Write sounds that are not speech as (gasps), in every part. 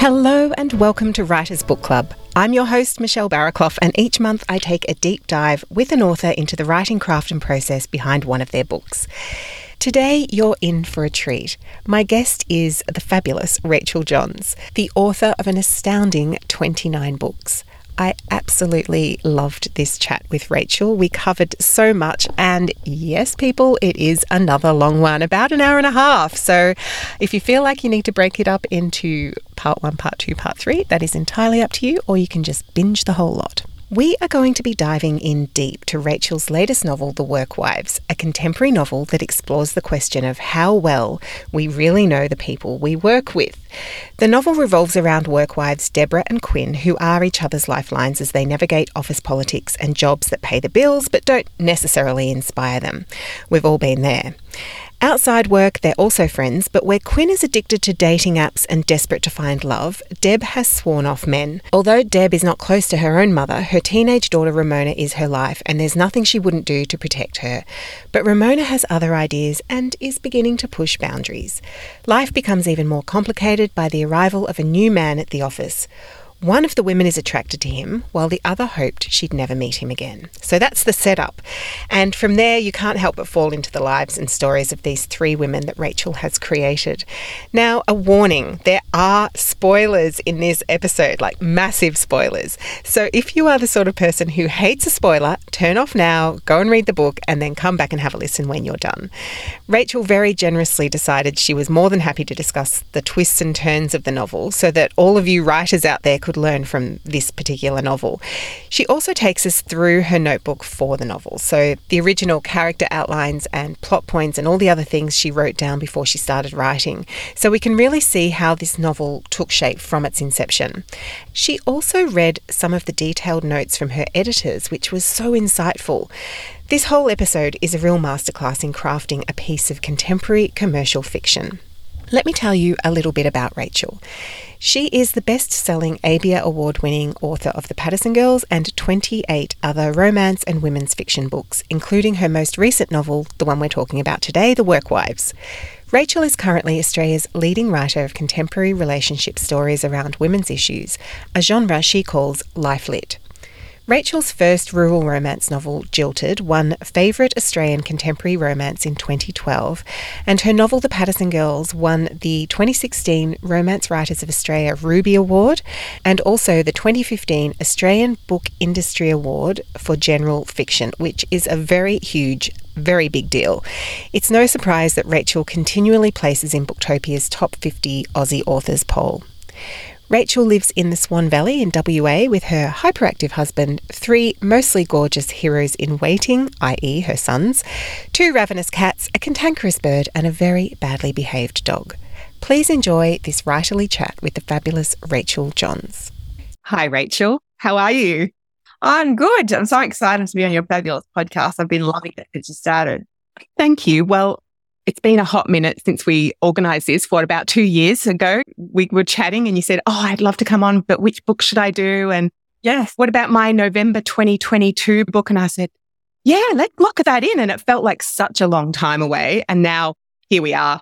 Hello and welcome to Writers Book Club. I'm your host, Michelle Barraclough, and each month I take a deep dive with an author into the writing craft and process behind one of their books. Today, you're in for a treat. My guest is the fabulous Rachael Johns, the author of an astounding 29 books. I absolutely loved this chat with Rachael. We covered so much, and yes, people, it is another long one, about an hour and a half. So if you feel like you need to break it up into part one, part two, part three, that is entirely up to you, or you can just binge the whole lot. We are going to be diving in deep to Rachael's latest novel, The Workwives, a contemporary novel that explores the question of how well we really know the people we work with. The novel revolves around workwives Deborah and Quinn, who are each other's lifelines as they navigate office politics and jobs that pay the bills but don't necessarily inspire them. We've all been there. Outside work, they're also friends, but where Quinn is addicted to dating apps and desperate to find love, Deb has sworn off men. Although Deb is not close to her own mother, her teenage daughter Ramona is her life, and there's nothing she wouldn't do to protect her. But Ramona has other ideas and is beginning to push boundaries. Life becomes even more complicated by the arrival of a new man at the office. One of the women is attracted to him, while the other hoped she'd never meet him again. So that's the setup. And from there, you can't help but fall into the lives and stories of these three women that Rachael has created. Now, a warning there are spoilers in this episode, like massive spoilers. So if you are the sort of person who hates a spoiler, turn off now, go and read the book, and then come back and have a listen when you're done. Rachel very generously decided she was more than happy to discuss the twists and turns of the novel so that all of you writers out there could learn from this particular novel. She also takes us through her notebook for the novel. So, the original character outlines and plot points and all the other things she wrote down before she started writing. So, we can really see how this novel took shape from its inception. She also read some of the detailed notes from her editors, which was so insightful. This whole episode is a real masterclass in crafting a piece of contemporary commercial fiction. Let me tell you a little bit about Rachael. She is the best selling ABIA award winning author of The Patterson Girls and 28 other romance and women's fiction books, including her most recent novel, the one we're talking about today, The Workwives. Rachael is currently Australia's leading writer of contemporary relationship stories around women's issues, a genre she calls life lit. Rachael's first rural romance novel, Jilted, won Favourite Australian Contemporary Romance in 2012, and her novel, The Patterson Girls, won the 2016 Romance Writers of Australia Ruby Award and also the 2015 Australian Book Industry Award for General Fiction, which is a very huge very big deal. It's no surprise that Rachael continually places in Booktopia's top 50 Aussie authors poll. Rachael lives in the Swan Valley in WA with her hyperactive husband, three mostly gorgeous heroes in waiting, i.e., her sons, two ravenous cats, a cantankerous bird, and a very badly behaved dog. Please enjoy this writerly chat with the fabulous Rachael Johns. Hi, Rachel. How are you? I'm good. I'm so excited to be on your fabulous podcast. I've been loving it since you started. Thank you. Well, it's been a hot minute since we organized this. What, about two years ago? We were chatting and you said, Oh, I'd love to come on, but which book should I do? And yes, what about my November 2022 book? And I said, Yeah, let's lock that in. And it felt like such a long time away. And now here we are.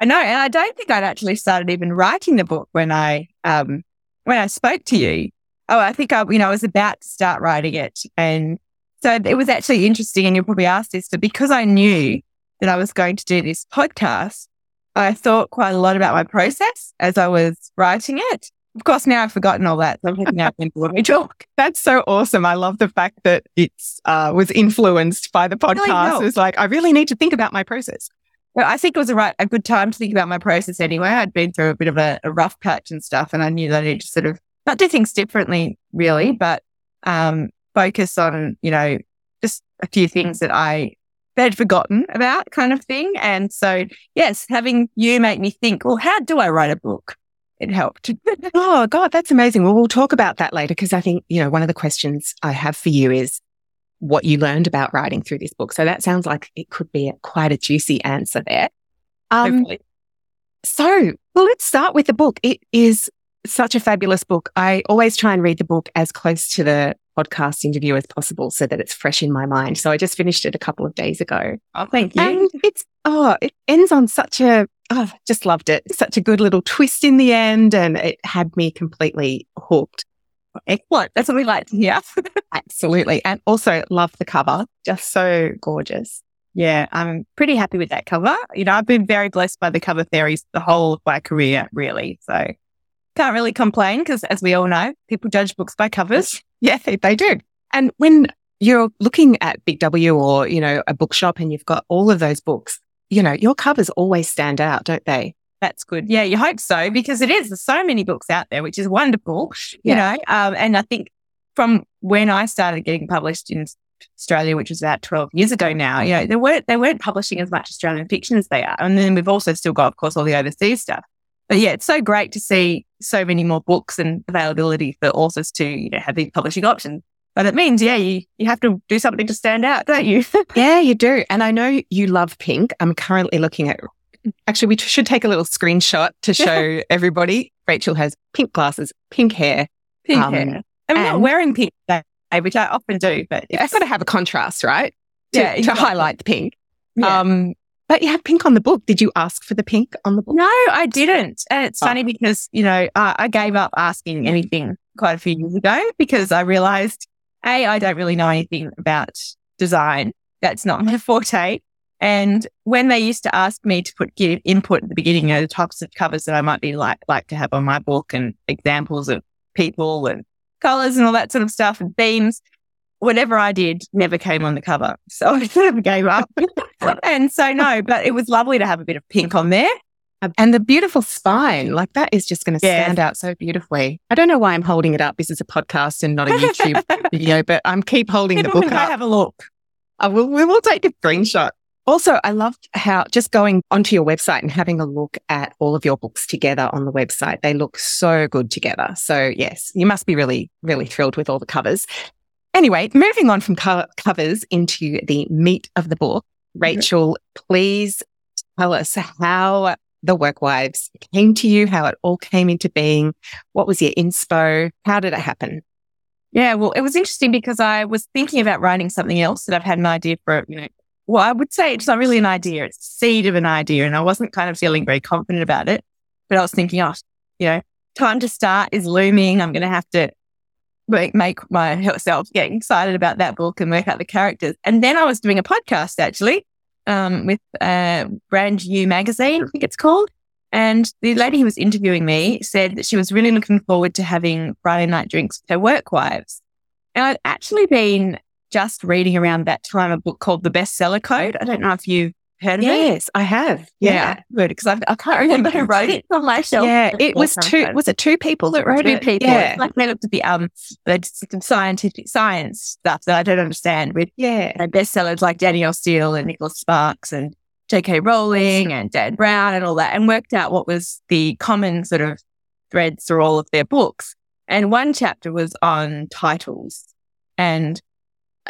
I know. And I don't think I'd actually started even writing the book when I, um, when I spoke to you. Oh, I think I, you know, I was about to start writing it. And so it was actually interesting. And you'll probably ask this, but because I knew that I was going to do this podcast, I thought quite a lot about my process as I was writing it. Of course, now I've forgotten all that. So I'm picking up into what we talk. That's so awesome. I love the fact that it uh, was influenced by the podcast. It was like, I really need to think about my process. Well, I think it was a right, a good time to think about my process anyway. I'd been through a bit of a, a rough patch and stuff, and I knew that I needed to sort of not do things differently, really, but um, focus on, you know, just a few things that I they'd forgotten about kind of thing. And so, yes, having you make me think, well, how do I write a book? It helped. (laughs) oh, God, that's amazing. Well, we'll talk about that later because I think, you know, one of the questions I have for you is what you learned about writing through this book. So that sounds like it could be a, quite a juicy answer there. Um, Hopefully. so, well, let's start with the book. It is such a fabulous book. I always try and read the book as close to the podcast interview as possible so that it's fresh in my mind. So I just finished it a couple of days ago. Oh, thank you. And it's, oh, it ends on such a oh, just loved it. Such a good little twist in the end, and it had me completely hooked. Excellent. That's what we like to hear. (laughs) Absolutely. And also love the cover. Just so gorgeous. Yeah, I'm pretty happy with that cover. You know, I've been very blessed by the cover fairies the whole of my career, really. So can't really complain because, as we all know, people judge books by covers. (laughs) Yeah, they do. And when you're looking at Big W or, you know, a bookshop and you've got all of those books, you know, your covers always stand out, don't they? That's good. Yeah, you hope so because it is. There's so many books out there, which is wonderful, you yeah. know. Um, and I think from when I started getting published in Australia, which was about 12 years ago now, you know, they weren't, they weren't publishing as much Australian fiction as they are. And then we've also still got, of course, all the overseas stuff. But yeah, it's so great to see so many more books and availability for authors to, you know, have these publishing options. But it means, yeah, you, you have to do something to stand out, don't you? (laughs) yeah, you do. And I know you love pink. I'm currently looking at, actually, we should take a little screenshot to (laughs) show everybody. Rachel has pink glasses, pink hair. Pink um, hair. I'm not wearing pink today, which I often do, but it's got to have a contrast, right? To, yeah, exactly. to highlight the pink. Yeah. Um, but you have pink on the book. Did you ask for the pink on the book? No, I didn't. And it's oh. funny because, you know, uh, I gave up asking anything quite a few years ago because I realized, A, I don't really know anything about design. That's not my (laughs) forte. And when they used to ask me to put give input at the beginning, you know, the types of covers that I might be like like to have on my book and examples of people and colors and all that sort of stuff and themes, whatever I did never came on the cover. So (laughs) I sort of gave up. (laughs) and so, no, but it was lovely to have a bit of pink on there. And the beautiful spine, like that is just going to stand out so beautifully. I don't know why I'm holding it up. This is a podcast and not a YouTube (laughs) video, but I'm keep holding People the book up. have a look. I will, we will take a screenshot. Also, I loved how just going onto your website and having a look at all of your books together on the website. They look so good together. So yes, you must be really, really thrilled with all the covers. Anyway, moving on from co- covers into the meat of the book, Rachael, please tell us how the work wives came to you, how it all came into being. What was your inspo? How did it happen? Yeah, well, it was interesting because I was thinking about writing something else that I've had an idea for, you know, well, I would say it's not really an idea. It's seed of an idea. And I wasn't kind of feeling very confident about it, but I was thinking, oh, you know, time to start is looming. I'm going to have to make, make myself get excited about that book and work out the characters. And then I was doing a podcast actually um, with uh, Brand New Magazine, I think it's called. And the lady who was interviewing me said that she was really looking forward to having Friday night drinks with her work wives. And I'd actually been just reading around that time a book called The Bestseller Code. I don't know if you've heard of yes, it? I have. Yeah, yeah. because I, I can't remember who wrote it on my shelf. Yeah, (laughs) it was two. Was it two people that wrote two it? Two people. Yeah. Like they looked at the um the some scientific science stuff that I don't understand with yeah you know, bestsellers like Danielle Steel and Nicholas Sparks and J.K. Rowling and Dan Brown and all that, and worked out what was the common sort of threads through all of their books. And one chapter was on titles, and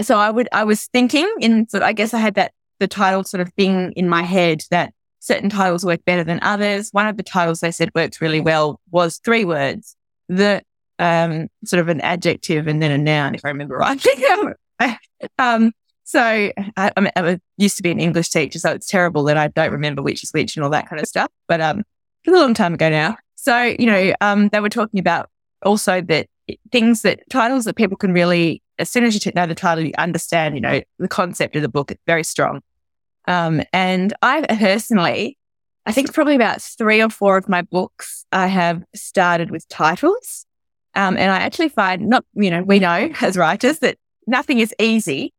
so I would I was thinking in so I guess I had that the title sort of thing in my head that certain titles work better than others. One of the titles they said works really well was three words, the um, sort of an adjective and then a noun, if I remember right. (laughs) um, so I, I, I, used to be an English teacher, so it's terrible that I don't remember which is which and all that kind of stuff. But um, a long time ago now. So you know, um, they were talking about also that things that titles that people can really, as soon as you know the title, you understand, you know, the concept of the book. It's very strong. Um, and I personally, I think probably about three or four of my books I have started with titles. Um, and I actually find not, you know, we know (laughs) as writers that nothing is easy,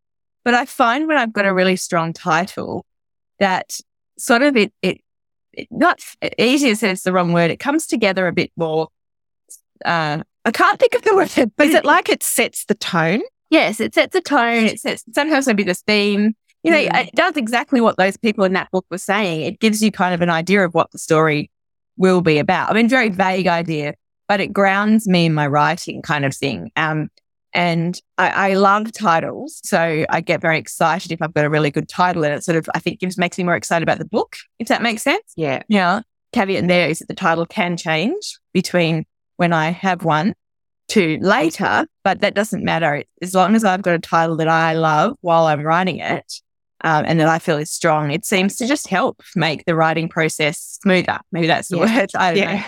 but I find when I've got a really strong title that sort of it, it, it not easier says the wrong word. It comes together a bit more, uh, I can't think of the word, but is it like it sets the tone? Yes, it sets a tone. It sets sometimes maybe the theme. You know, mm. it does exactly what those people in that book were saying. It gives you kind of an idea of what the story will be about. I mean, very vague idea, but it grounds me in my writing kind of thing. Um, and I, I, love titles. So I get very excited if I've got a really good title and it sort of, I think gives, makes me more excited about the book, if that makes sense. Yeah. Yeah. Caveat there is that the title can change between when I have one to later, but that doesn't matter. As long as I've got a title that I love while I'm writing it, um, and that I feel is strong, it seems to just help make the writing process smoother. Maybe that's the Yeah. word. I don't Yeah. know.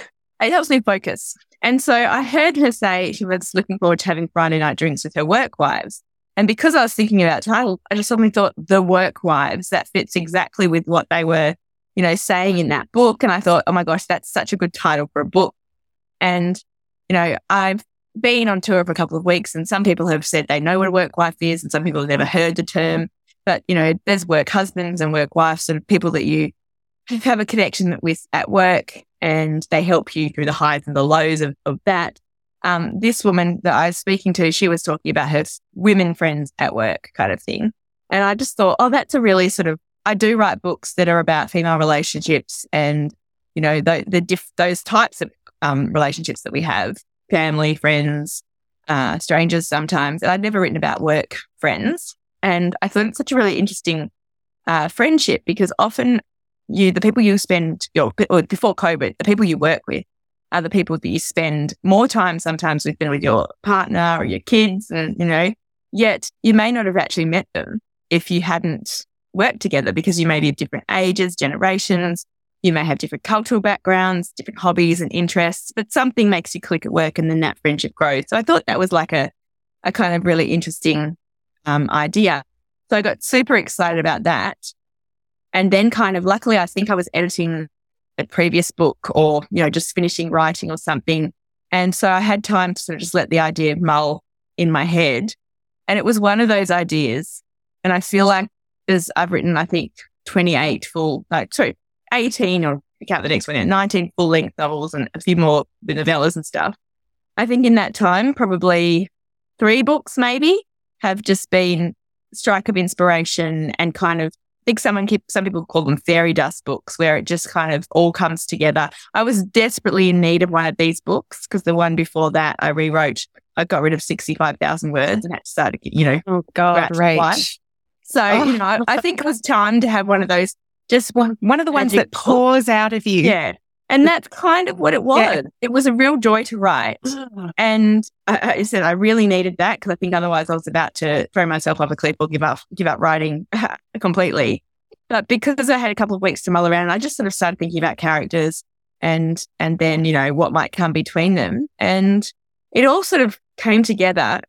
It helps me focus. And so I heard her say she was looking forward to having Friday night drinks with her work wives. And because I was thinking about title, I just suddenly thought the work wives, that fits exactly with what they were, you know, saying in that book. And I thought, oh my gosh, that's such a good title for a book. And, you know, I've been on tour for a couple of weeks and some people have said they know what a work wife is and some people have never heard the term. But, you know, there's work husbands and work wives and people that you have a connection with at work and they help you through the highs and the lows of, of that. Um, this woman that I was speaking to, she was talking about her women friends at work kind of thing. And I just thought, oh, that's a really sort of, I do write books that are about female relationships and, you know, the, the diff, those types of um, relationships that we have, family, friends, uh, strangers sometimes. And I'd never written about work friends. And I thought it's such a really interesting uh, friendship because often you, the people you spend, your, or before COVID, the people you work with are the people that you spend more time sometimes with than with your partner or your kids. And, you know, yet you may not have actually met them if you hadn't worked together because you may be of different ages, generations. You may have different cultural backgrounds, different hobbies and interests, but something makes you click at work and then that friendship grows. So I thought that was like a, a kind of really interesting um, idea. So I got super excited about that. And then kind of luckily, I think I was editing a previous book or, you know, just finishing writing or something. And so I had time to sort of just let the idea mull in my head. And it was one of those ideas. And I feel like as I've written, I think 28 full, like, sorry, 18 or count the next one, yeah, 19 full length novels and a few more novellas and stuff. I think in that time, probably three books maybe have just been strike of inspiration and kind of I think someone keep, some people call them fairy dust books where it just kind of all comes together. I was desperately in need of one of these books because the one before that I rewrote. I got rid of 65,000 words and had to start, you know, Oh God, right. So, Oh. you know, I, I think it was time to have one of those just one, One of the ones that pours out of you. yeah. And that's (laughs) kind of what it was. Yeah. It was a real joy to write. (gasps) And I, I said I really needed that because I think otherwise I was about to throw myself off a cliff or give up, give up writing (laughs) completely. But because I had a couple of weeks to mull around, I just sort of started thinking about characters and, and then, you know, what might come between them. And it all sort of came together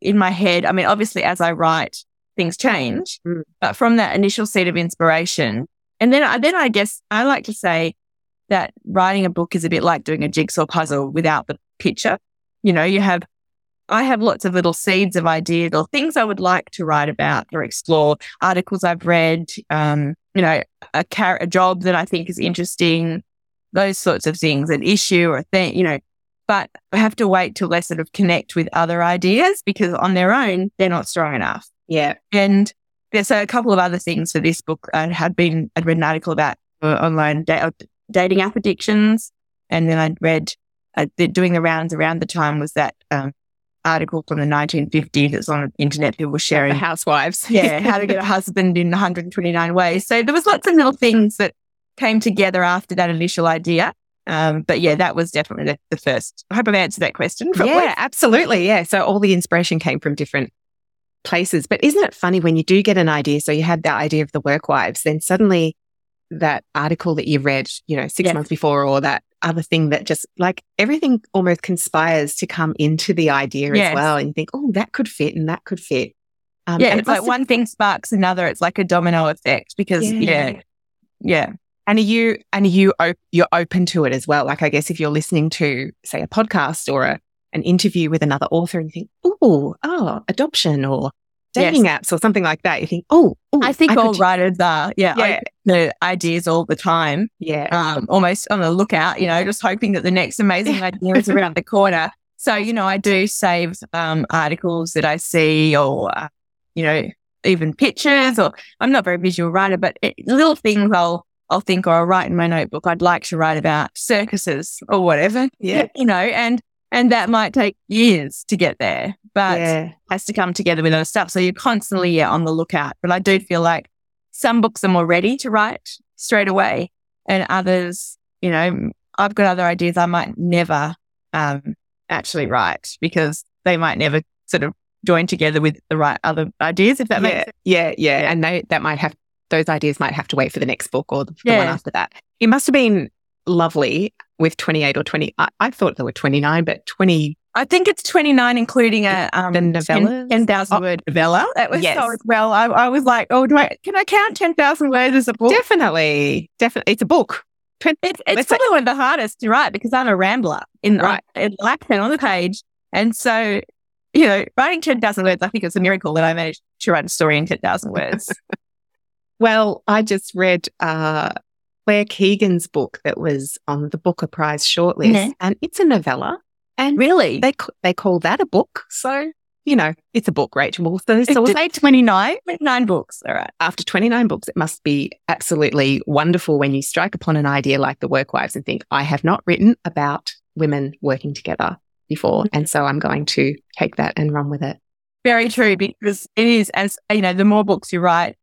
in my head. I mean, obviously as I write, things change, Mm. but from that initial seed of inspiration, and then, I then I guess I like to say that writing a book is a bit like doing a jigsaw puzzle without the picture. You know, you have, I have lots of little seeds of ideas or things I would like to write about or explore, articles I've read, um, you know, a, car- a job that I think is interesting, those sorts of things, an issue or a thing, you know. But I have to wait till they sort of connect with other ideas because on their own, they're not strong enough. Yeah. And there's a couple of other things for this book. I had been, I'd read an article about uh, online da- dating app addictions. And then I'd read, uh, the, doing the rounds around the time was that um, article from the 1950s that's on the internet. People were The sharing, housewives. (laughs) yeah, how to get a (laughs) husband in 129 ways. So there was lots of little things that came together after that initial idea. Um, but yeah, that was definitely the, the first. I hope I've answered that question. probably. Yeah, absolutely. Yeah. So all the inspiration came from different places. But isn't it funny when you do get an idea? So you had that idea of the work wives, then suddenly that article that you read, you know, six Yeah. months before or that other thing that just like everything almost conspires to come into the idea Yes. as well. And you think, oh, that could fit and that could fit. Um, yeah, and it's like have- one thing sparks another. It's like a domino effect because Yeah. yeah, yeah, And are you and are you op- you're open to it as well? Like I guess if you're listening to say a podcast or a, an interview with another author and you think, oh, oh, adoption or dating apps or something like that, you think, oh, I think all could- writers are yeah, Yeah. to ideas all the time. yeah, Um, almost on the lookout, you know, just hoping that the next amazing (laughs) idea is around the corner. So you know, I do save um, articles that I see, or uh, you know, even pictures. Or I'm not very visual writer, but it, little things I'll I'll think or I'll write in my notebook. I'd like to write about circuses or whatever. Yeah. (laughs) you know, and and that might take years to get there, but yeah, has to come together with other stuff. So you're constantly yeah, on the lookout. But I do feel like some books are more ready to write straight away, and others, you know, I've got other ideas I might never um, actually write because they might never sort of join together with the right other ideas, if that yeah, makes sense. Yeah, yeah, yeah. And they, that might have, those ideas might have to wait for the next book or the, the one after that. It must have been lovely with 28 or 20. I, I thought there were 29, but 20 I think it's 29, including a um, the novellas. 10,000 word novella. That was Yes. so well. I, I was like, oh, do I, can I count 10,000 words as a book? definitely, definitely, it's a book. It's, Let's it's say- probably one of the hardest to write because I'm a rambler in Right. in accent on the page. And so, you know, writing 10,000 words, I think it's a miracle that I managed to write a story in 10,000 words. (laughs) Well, I just read uh, Claire Keegan's book that was on the Booker Prize shortlist, Mhm. and it's a novella, and really? they they call that a book. So you know, it's a book, Rachael. So, So we'll say 29, nine books. All right. after 29 books, it must be absolutely wonderful when you strike upon an idea like the Work Wives and think, I have not written about women working together before. And so I'm going to take that and run with it. Very true, because it is as you know, the more books you write,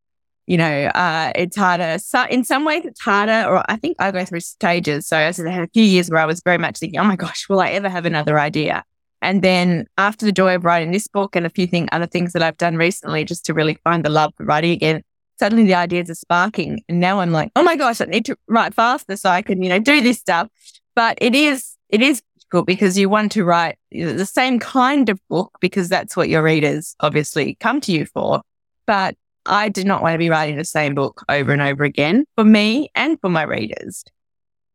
you know, uh, it's harder. So in some ways, it's harder. Or I think I go through stages. So I had a few years where I was very much thinking, "Oh my gosh, will I ever have another idea?" And then after the joy of writing this book and a few thing, other things that I've done recently, just to really find the love for writing again, suddenly the ideas are sparking. And now I'm like, "Oh my gosh, I need to write faster so I can, you know, do this stuff." But it is, it is difficult because you want to write the same kind of book because that's what your readers obviously come to you for. But I do not want to be writing the same book over and over again for me and for my readers.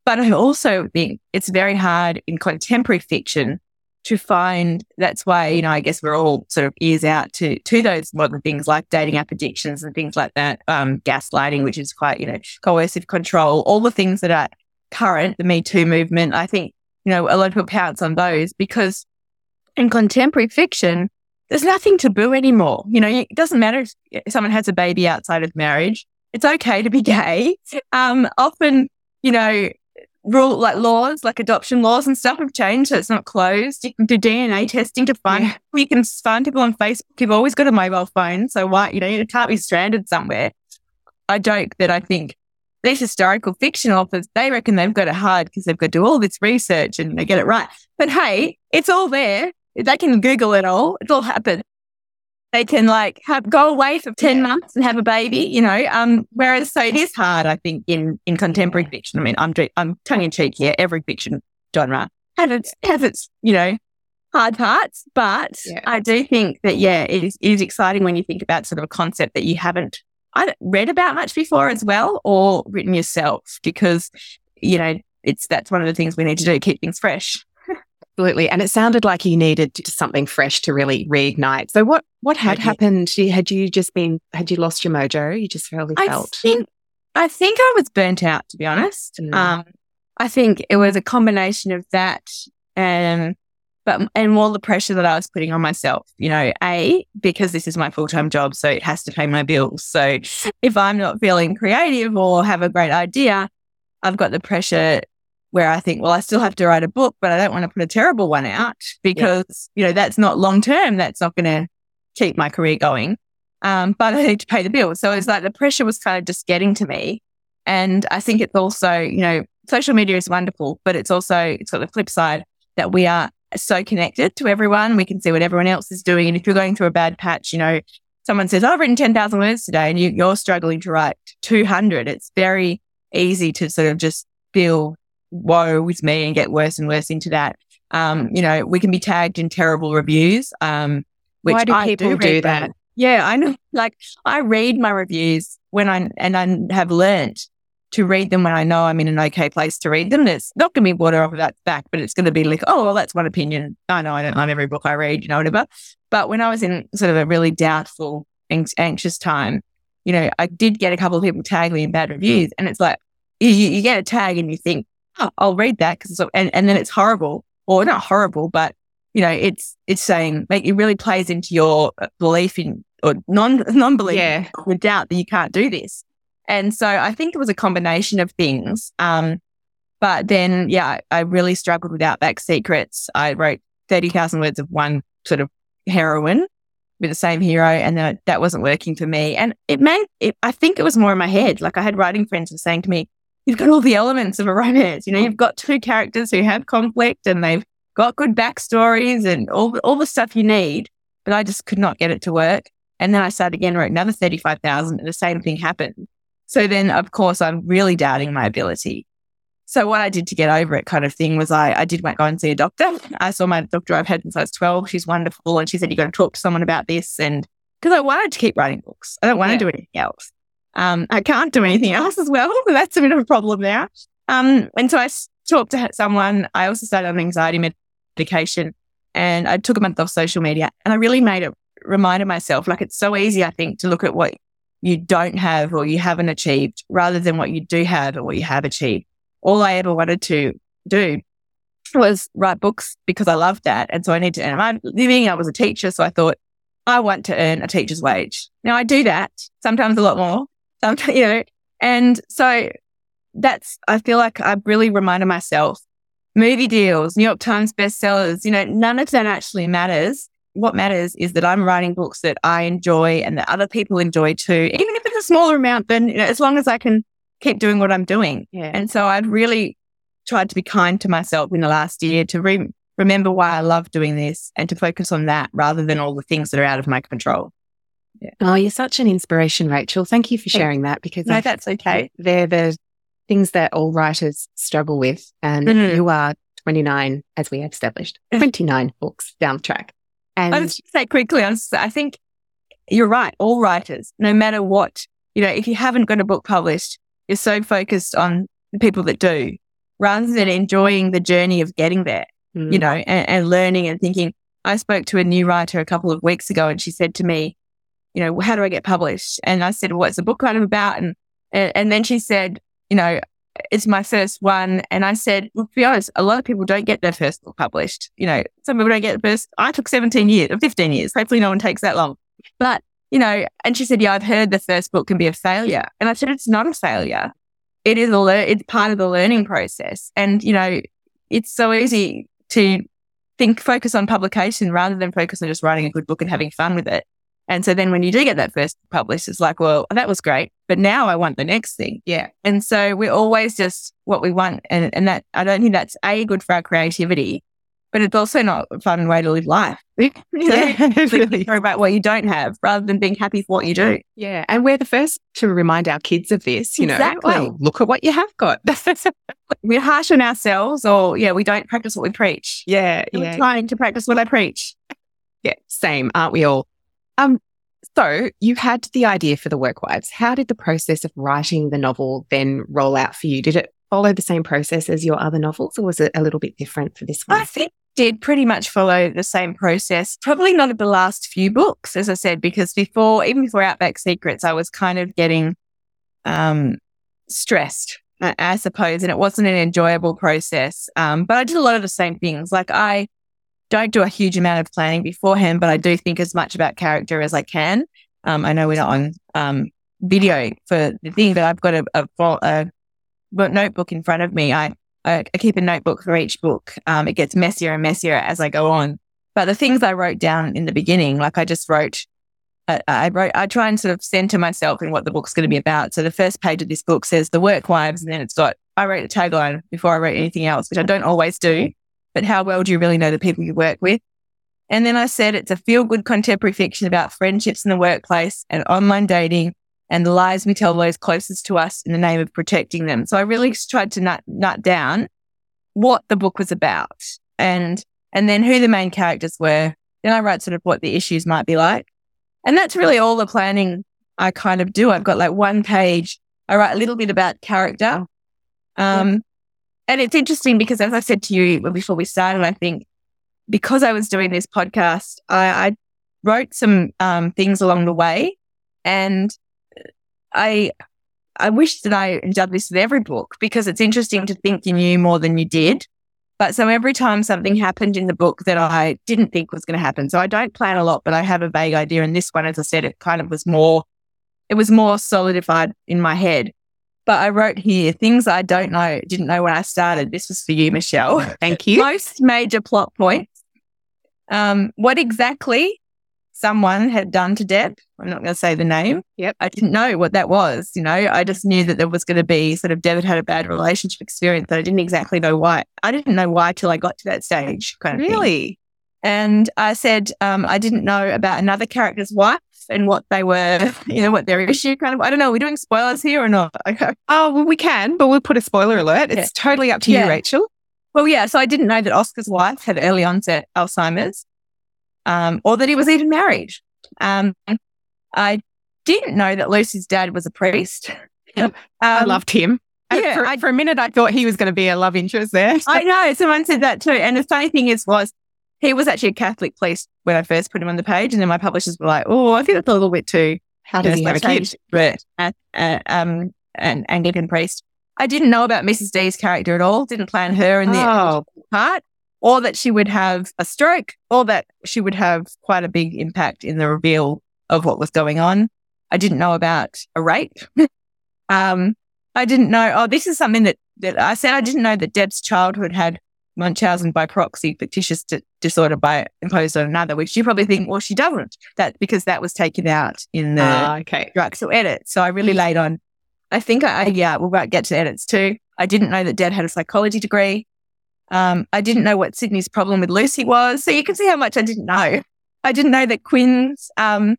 But I also think it's very hard in contemporary fiction to find that's why, you know, I guess we're all sort of ears out to to those modern things like dating app addictions and things like that, um, gaslighting, which is quite, you know, coercive control, all the things that are current, the Me Too movement. I think, you know, a lot of people pounce on those because in contemporary fiction, there's nothing taboo anymore. You know, it doesn't matter if someone has a baby outside of marriage. It's okay to be gay. Um, often, you know, rule like laws, like adoption laws and stuff have changed, so it's not closed. You can do DNA testing to find Yeah. you can find people on Facebook. You've always got a mobile phone, so why you know you can't be stranded somewhere. I joke that I think these historical fiction authors they reckon they've got it hard because they've got to do all this research and they get it right. But hey, it's all there. They can Google it all. It's all happened. They can like have go away for ten Yeah. months and have a baby, you know. Um, whereas so it is hard, I think, in in contemporary fiction. I mean, I'm I'm tongue in cheek here. Every fiction genre has its has its you know hard parts, but Yeah. I do think that yeah, it is, it is exciting when you think about sort of a concept that you haven't either read about much before as well or written yourself because you know it's that's one of the things we need to do keep things fresh. Absolutely. And it sounded like you needed something fresh to really reignite. So what, what had Yeah. happened? Had you just been, had you lost your mojo? You just really felt I think I think I was burnt out to be honest. Mm. Um, I think it was a combination of that and but and more the pressure that I was putting on myself. You know, a because this is my full time job, so it has to pay my bills. So if I'm not feeling creative or have a great idea, I've got the pressure where I think, well, I still have to write a book, but I don't want to put a terrible one out because you know that's not long term. That's not going to keep my career going. Um, but I need to pay the bills. So it's like the pressure was kind of just getting to me. And I think it's also, you know, social media is wonderful, but it's also, it's got the flip side that we are so connected to everyone. We can see what everyone else is doing. And if you're going through a bad patch, you know, someone says, "Oh, I've written 10,000 words today and you, you're struggling to write 200. It's very easy to sort of just feel woe with me and get worse and worse into that. Um, you know, we can be tagged in terrible reviews. Um, which Why do I people do them. that? Yeah, I know. (laughs) Like I read my reviews when I and I have learned to read them when I know I'm in an okay place to read them. It's not going to be water off of that back, but it's going to be like, oh, well, that's one opinion. I know I don't love every book I read, you know, whatever. But when I was in sort of a really doubtful, anx- anxious time, you know, I did get a couple of people tag me in bad reviews, and it's like you, you get a tag and you think, oh, I'll read that because and and then it's horrible or not horrible, but you know, it's it's saying like it really plays into your uh, belief in or non non belief, Yeah. the doubt that you can't do this. And so I think it was a combination of things. Um, but then yeah, I, I really struggled with Outback Secrets. I wrote thirty thousand words of one sort of heroine with the same hero, and then that wasn't working for me. And it made it. I think it was more in my head. Like I had writing friends were saying to me, "You've got all the elements of a romance. You know, mm. you've got two characters who have conflict, and they've got good backstories and all all the stuff you need." but I just could not get it to work. And then I started again, wrote another 35,000 and the same thing happened. So then, of course, I'm really doubting my ability. So what I did to get over it kind of thing was I, I did went go and see a doctor. (laughs) I saw my doctor I've had since I was 12. She's wonderful. And she said, you've got to talk to someone about this. And because I wanted to keep writing books, I don't want yeah. to do anything else. Um, I can't do anything else as well. (laughs) That's a bit of a problem now. Um, and so I talked to someone. I also started on anxiety medication and I took a month off social media and I really made it reminded myself like it's so easy, I think, to look at what you don't have or you haven't achieved rather than what you do have or what you have achieved all I ever wanted to do was write books because I loved that. And so I need to earn my living. I was a teacher. So I thought, I want to earn a teacher's wage. Now I do that sometimes a lot more, sometimes, (laughs) you know, and so that's, I feel like I've really reminded myself movie deals, New York Times bestsellers, you know, none of that actually matters. What matters is that I'm writing books that I enjoy and that other people enjoy too, even if it's a smaller amount, then you know, as long as I can keep doing what I'm doing. Yeah. And so I've really tried to be kind to myself in the last year to re- remember why I love doing this and to focus on that rather than all the things that are out of my control. Yeah. Oh, you're such an inspiration, Rachael. Thank you for sharing that because no, that's okay. They're the things that all writers struggle with. And mm-hmm. you are 29, as we have established, 29 books down the track. And I was just say quickly, I think you're right. All writers, no matter what, you know, if you haven't got a book published, you're so focused on the people that do rather than enjoying the journey of getting there, mm. you know, and, and, learning and thinking. I spoke to a new writer a couple of weeks ago and she said to me, you know, how do I get published? And I said, what's the book kind of about? And, and, and then she said, you know, it's my first one. And I said, well, to be honest, a lot of people don't get their first book published. You know, some people don't get the first. I took 17 years or 15 years. Hopefully no one takes that long. But you know, and she said, yeah, I've heard the first book can be a failure. And I said, it's not a failure. It is a, le- it's part of the learning process. And, you know, it's so easy to think, focus on publication rather than focus on just writing a good book and having fun with it. And so then when you do get that first published, it's like, well, that was great, but now I want the next thing. Yeah. And so we're always just what we want. And, and that, I don't think that's A, good for our creativity, but it's also not a fun way to live life. (laughs) yeah, really. about what you don't have rather than being happy for what you do. Yeah. And we're the first to remind our kids of this, you know, exactly. well, look at what you have got. (laughs) we're harsh on ourselves or yeah, we don't practice what we preach. Yeah. yeah. We're trying to practice what I preach. Yeah. Same, aren't we all? Um, so you had the idea for the Workwives. How did the process of writing the novel then roll out for you? Did it follow the same process as your other novels or was it a little bit different for this one? I think it did pretty much follow the same process. Probably not the last few books, as I said, because before, even before Outback Secrets, I was kind of getting um, stressed, I suppose, and it wasn't an enjoyable process. Um, but I did a lot of the same things. Like I don't do a huge amount of planning beforehand, but I do think as much about character as I can. Um, I know we're not on um, video for the thing, but I've got a, a, a notebook in front of me. I I, I keep a notebook for each book. Um, it gets messier and messier as I go on. But the things I wrote down in the beginning, like I just wrote, I, I wrote, I try and sort of center myself in what the book's going to be about. So the first page of this book says the work wives, and then it's got, I wrote a tagline before I wrote anything else, which I don't always do. But how well do you really know the people you work with? And then I said it's a feel good contemporary fiction about friendships in the workplace and online dating and the lies we tell those closest to us in the name of protecting them. So I really tried to nut, nut down what the book was about and, and then who the main characters were. Then I write sort of what the issues might be like. And that's really all the planning I kind of do. I've got like one page. I write a little bit about character. Um, yeah. And it's interesting because as I said to you before we started, I think because I was doing this podcast, I, I wrote some, um, things along the way and I I wish that I had done this with every book because it's interesting to think you knew more than you did. But so every time something happened in the book that I didn't think was going to happen. So I don't plan a lot, but I have a vague idea. And this one, as I said, it kind of was more, it was more solidified in my head. But I wrote here things I don't know, didn't know when I started. This was for you, Michelle. Thank you. Most major plot points. Um, what exactly someone had done to Deb. I'm not going to say the name. Yep. I didn't know what that was. You know, I just knew that there was going to be sort of Deb had had a bad relationship experience, but I didn't exactly know why. I didn't know why till I got to that stage. Kind of really. And I said, um, I didn't know about another character's wife and what they were, (laughs) you know, what their issue kind of, I don't know, are we doing spoilers here or not? (laughs) Okay. Oh, well, we can, but we'll put a spoiler alert. It's yeah. totally up to yeah. you, Rachael. Well, yeah. So I didn't know that Oscar's wife had early onset Alzheimer's, um, or that he was even married. Um, I didn't know that Lucy's dad was a priest. (laughs) Um, I loved him. Yeah, for, I, for, a minute, I thought he was going to be a love interest there. I know. Someone said that too. And the funny thing is, was he was actually a Catholic priest when I first put him on the page, and then my publishers were like, "Oh, I think that's a little bit too." How does he have a kid? But uh, uh, um, an Anglican priest. I didn't know about Mrs. D's character at all. Didn't plan her in the oh. part, or that she would have a stroke, or that she would have quite a big impact in the reveal of what was going on. I didn't know about a rape. (laughs) um, I didn't know. Oh, this is something that that I said I didn't know that Deb's childhood had Munchausen by proxy, fictitious d- disorder by imposed on another, which you probably think, well, she doesn't. That because that was taken out in the uh, okay. structural edit. So I really laid on. I think I, I yeah, we'll get to edits too. I didn't know that Dad had a psychology degree. Um, I didn't know what Sydney's problem with Lucy was. So you can see how much I didn't know. I didn't know that Quinn's, um,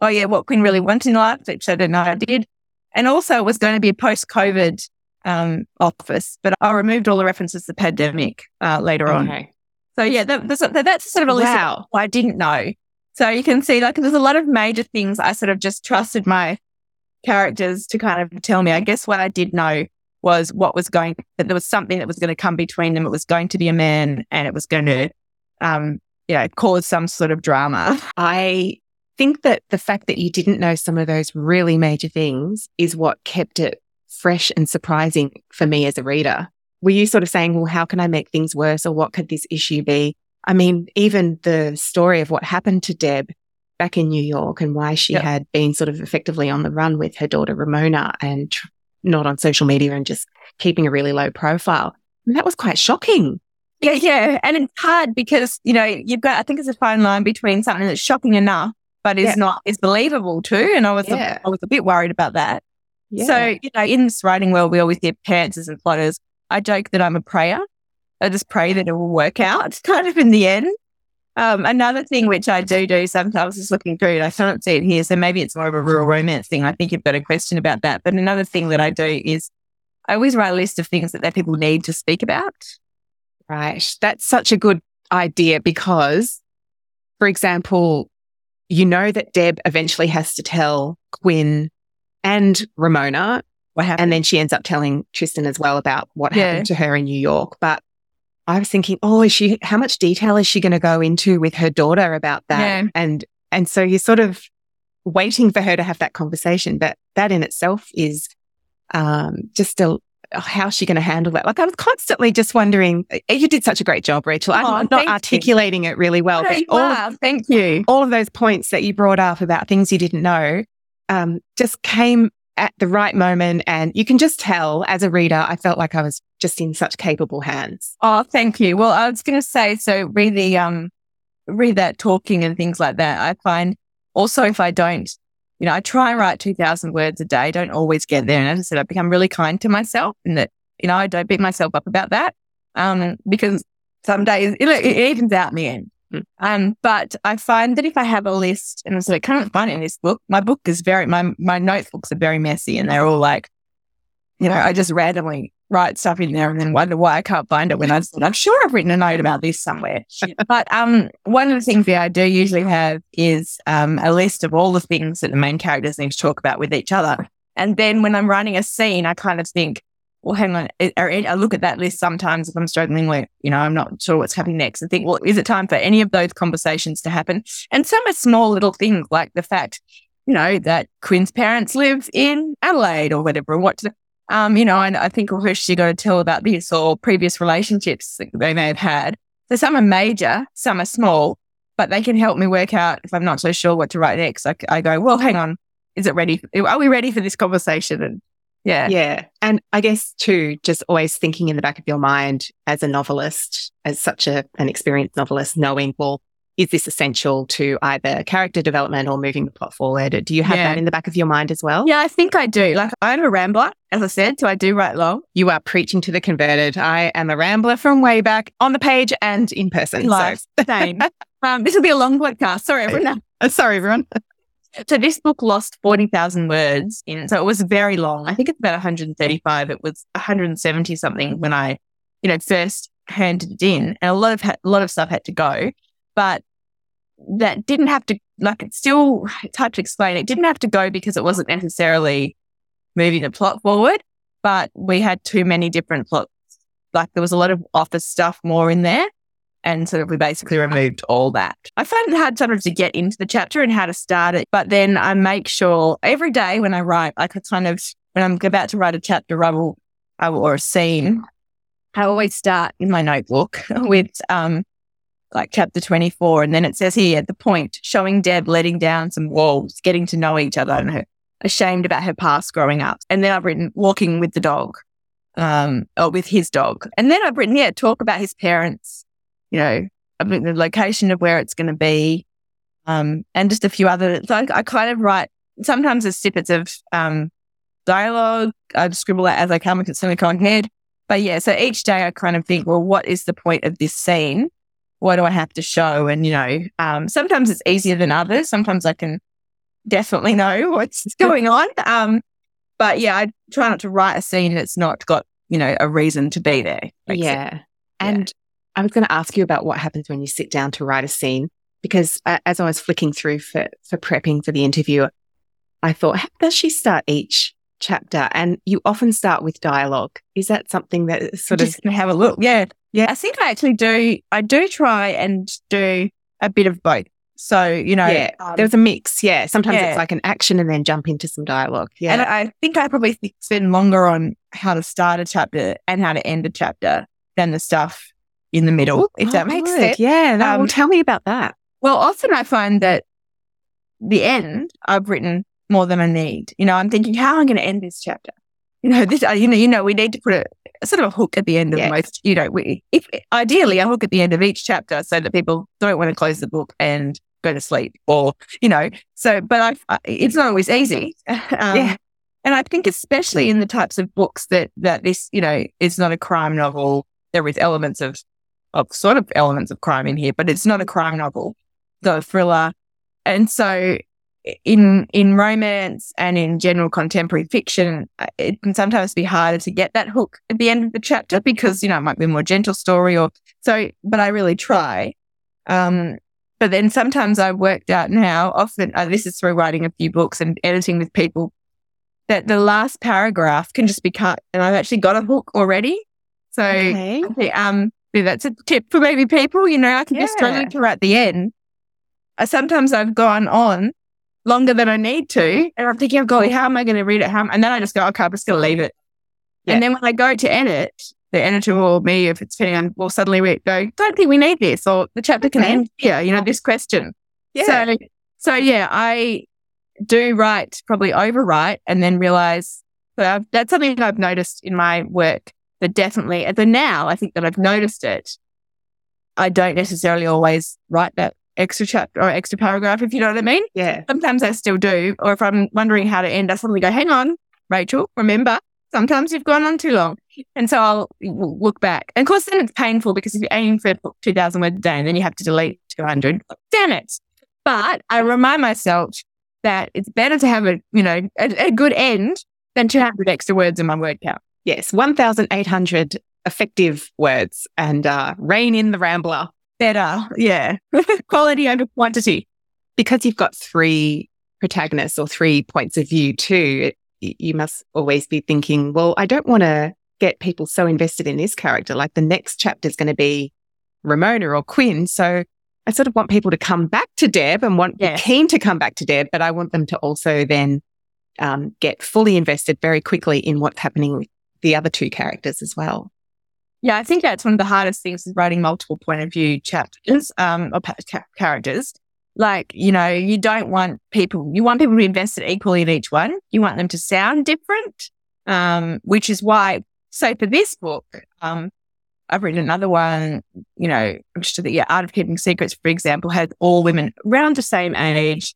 oh yeah, what Quinn really wanted in life, which I didn't know I did. And also it was going to be a post COVID um, office, but I removed all the references to the pandemic uh, later okay. on. So yeah, that, that's, that's sort of a list wow. I didn't know. So you can see like there's a lot of major things I sort of just trusted my characters to kind of tell me. I guess what I did know was what was going that there was something that was going to come between them. It was going to be a man and it was going to um you know cause some sort of drama. I think that the fact that you didn't know some of those really major things is what kept it fresh and surprising for me as a reader. Were you sort of saying, well, how can I make things worse or what could this issue be? I mean, even the story of what happened to Deb back in New York and why she yep. had been sort of effectively on the run with her daughter Ramona and tr- not on social media and just keeping a really low profile. And that was quite shocking. Yeah, yeah. And it's hard because, you know, you've got, I think it's a fine line between something that's shocking enough, but is yeah. not, is believable too. And I was, yeah. a, I was a bit worried about that. Yeah. So, you know, in this writing world, we always hear pantsers and plotters. I joke that I'm a prayer. I just pray that it will work out (laughs) kind of in the end. Um, another thing which I do do sometimes is looking through it. I can't see it here, so maybe it's more of a rural romance thing. I think you've got a question about that. But another thing that I do is I always write a list of things that, that people need to speak about. Right. That's such a good idea because, for example, you know that Deb eventually has to tell Quinn and Ramona. What happened? And then she ends up telling Tristan as well about what yeah. happened to her in New York. But I was thinking, oh, is she, how much detail is she going to go into with her daughter about that? Yeah. And, and so you're sort of waiting for her to have that conversation. But that in itself is, um, just a, how's she going to handle that? Like I was constantly just wondering, eh, you did such a great job, Rachael. I'm oh, not articulating you. it really well. but all of, thank you. All of those points that you brought up about things you didn't know um, just came at the right moment. And you can just tell as a reader, I felt like I was just in such capable hands. Oh, thank you. Well, I was going to say, so read the, um, read that talking and things like that. I find also if I don't, you know, I try and write 2000 words a day. don't always get there. And as I said, I become really kind to myself and that, you know, I don't beat myself up about that. Um, because some days it, it evens out me in the end. Um, but I find that if I have a list, and so I kind of find it in this book, my book is very, my, my notebooks are very messy and they're all like, you know, I just randomly write stuff in there and then wonder why I can't find it when I I'm sure I've written a note about this somewhere. (laughs) but um, one of the things that I do usually have is um, a list of all the things that the main characters need to talk about with each other. And then when I'm writing a scene, I kind of think, well, hang on. I look at that list sometimes if I'm struggling with, you know, I'm not sure what's happening next and think, well, is it time for any of those conversations to happen? And some are small little things like the fact, you know, that Quinn's parents live in Adelaide or whatever. What, um, you know, and I think of course she got to tell about this or previous relationships they may have had. So some are major, some are small, but they can help me work out if I'm not so sure what to write next. I, I go, well, hang on. Is it ready? Are we ready for this conversation? And yeah. Yeah. And I guess too, just always thinking in the back of your mind as a novelist, as such a, an experienced novelist, knowing, well, is this essential to either character development or moving the plot forward? Do you have Yeah. that in the back of your mind as well? Yeah, I think I do. Like I'm a rambler, as I said, so I do write long. You are preaching to the converted. I am a rambler from way back on the page and in person. In life. Same. (laughs) um, this will be a long podcast. Sorry, everyone. Sorry, everyone. So this book lost 40,000 words in. So it was very long. I think it's about 135. It was 170 something when I, you know, first handed it in and a lot of, a lot of stuff had to go, but that didn't have to, like, it's still, it's hard to explain. It didn't have to go because it wasn't necessarily moving the plot forward, but we had too many different plots. Like there was a lot of office stuff more in there. And so we basically removed all that. I find it hard sometimes to get into the chapter and how to start it, but then I make sure every day when I write, I could kind of, when I'm about to write a chapter, I will, I will or a scene, I always start in my notebook (laughs) with, um, like chapter 24. And then it says here at the point, showing Deb letting down some walls, getting to know each other and her ashamed about her past growing up. And then I've written walking with the dog, um, or with his dog. And then I've written, yeah, talk about his parents, you know, I've the location of where it's going to be, um, and just a few other. So I, I kind of write sometimes there's snippets of um, dialogue. I scribble that as I come. It's only on head. But yeah, so each day I kind of think, well, what is the point of this scene? What do I have to show? And you know, um, sometimes it's easier than others. Sometimes I can definitely know (laughs) what's (laughs) going on. Um, but yeah, I try not to write a scene that's not got you know a reason to be there. Sense. Yeah. And I was going to ask you about what happens when you sit down to write a scene, because uh, as I was flicking through for, for prepping for the interview, I thought, how does she start each chapter? And you often start with dialogue. Is that something that sort just of, gonna have a look. Yeah. Yeah. I think I actually do, I do try and do a bit of both. So, you know, yeah, um, there's a mix. Yeah. Sometimes yeah. it's like an action and then jump into some dialogue. Yeah. and I think I probably spend longer on how to start a chapter and how to end a chapter than the stuff in the middle, if Oh, that makes good. sense. Yeah. No, Um, well, tell me about that. Well, often I find that the end I've written more than I need. You know, I'm thinking, how I'm I going to end this chapter? You know, this, uh, you know, you know, we need to put a, a sort of a hook at the end of Yes. most, you know, we, if ideally a hook at the end of each chapter so that people don't want to close the book and go to sleep or, you know, so, but I, I it's not always easy. (laughs) um, Yeah. And I think especially in the types of books that, that this, you know, is not a crime novel. There is elements of, of sort of elements of crime in here, but it's not a crime novel, the thriller. And so in, in romance and in general contemporary fiction, uh, it can sometimes be harder to get that hook at the end of the chapter because, you know, it might be a more gentle story or so, but I really try. Um, but then sometimes I've worked out now, often, uh, this is through writing a few books and editing with people, that the last paragraph can just be cut. And I've actually got a hook already. So. Okay, um, that's a tip for maybe people. You know, I can just Yeah. struggle to write the end. Uh, sometimes I've gone on longer than I need to, and I'm thinking, oh golly, how am I going to read it? How? And then I just go, okay, I'm just going to leave it. Yeah. And then when I go to edit, the editor or me, if it's on, will suddenly re- go, don't think we need this, or the chapter can end here. You know, this question. Yeah. So, so yeah, I do write, probably overwrite, and then realize so I've, that's something I've noticed in my work. That definitely, uh, at the now, I think that I've noticed it. I don't necessarily always write that extra chapter or extra paragraph, if you know what I mean. yeah. Sometimes I still do, or if I'm wondering how to end, I suddenly go, "Hang on, Rachael, remember." Sometimes you've gone on too long. And so I'll look back. And of course, then it's painful because if you're aiming for 2,000 words a day and then you have to delete 200, damn it. But I remind myself that it's better to have a, you know, a, a good end than 200 extra words in my word count. Yes. 1,800 effective words and uh, rein in the rambler. Better. Yeah. (laughs) Quality over quantity. because you've got three protagonists or three points of view too, it, you must always be thinking, well, I don't want to get people so invested in this character. Like the next chapter is going to be Ramona or Quinn. So I sort of want people to come back to Deb and want Yeah. be keen to come back to Deb, but I want them to also then um, get fully invested very quickly in what's happening with the other two characters as well. Yeah, I think that's one of the hardest things is writing multiple point of view chapters um, or pa- ca- characters. Like, you know, you don't want people, you want people to be invested equally in each one. You want them to sound different, um, which is why, so for this book, um, I've written another one, you know, which the yeah, Art of Keeping Secrets, for example, has all women around the same age.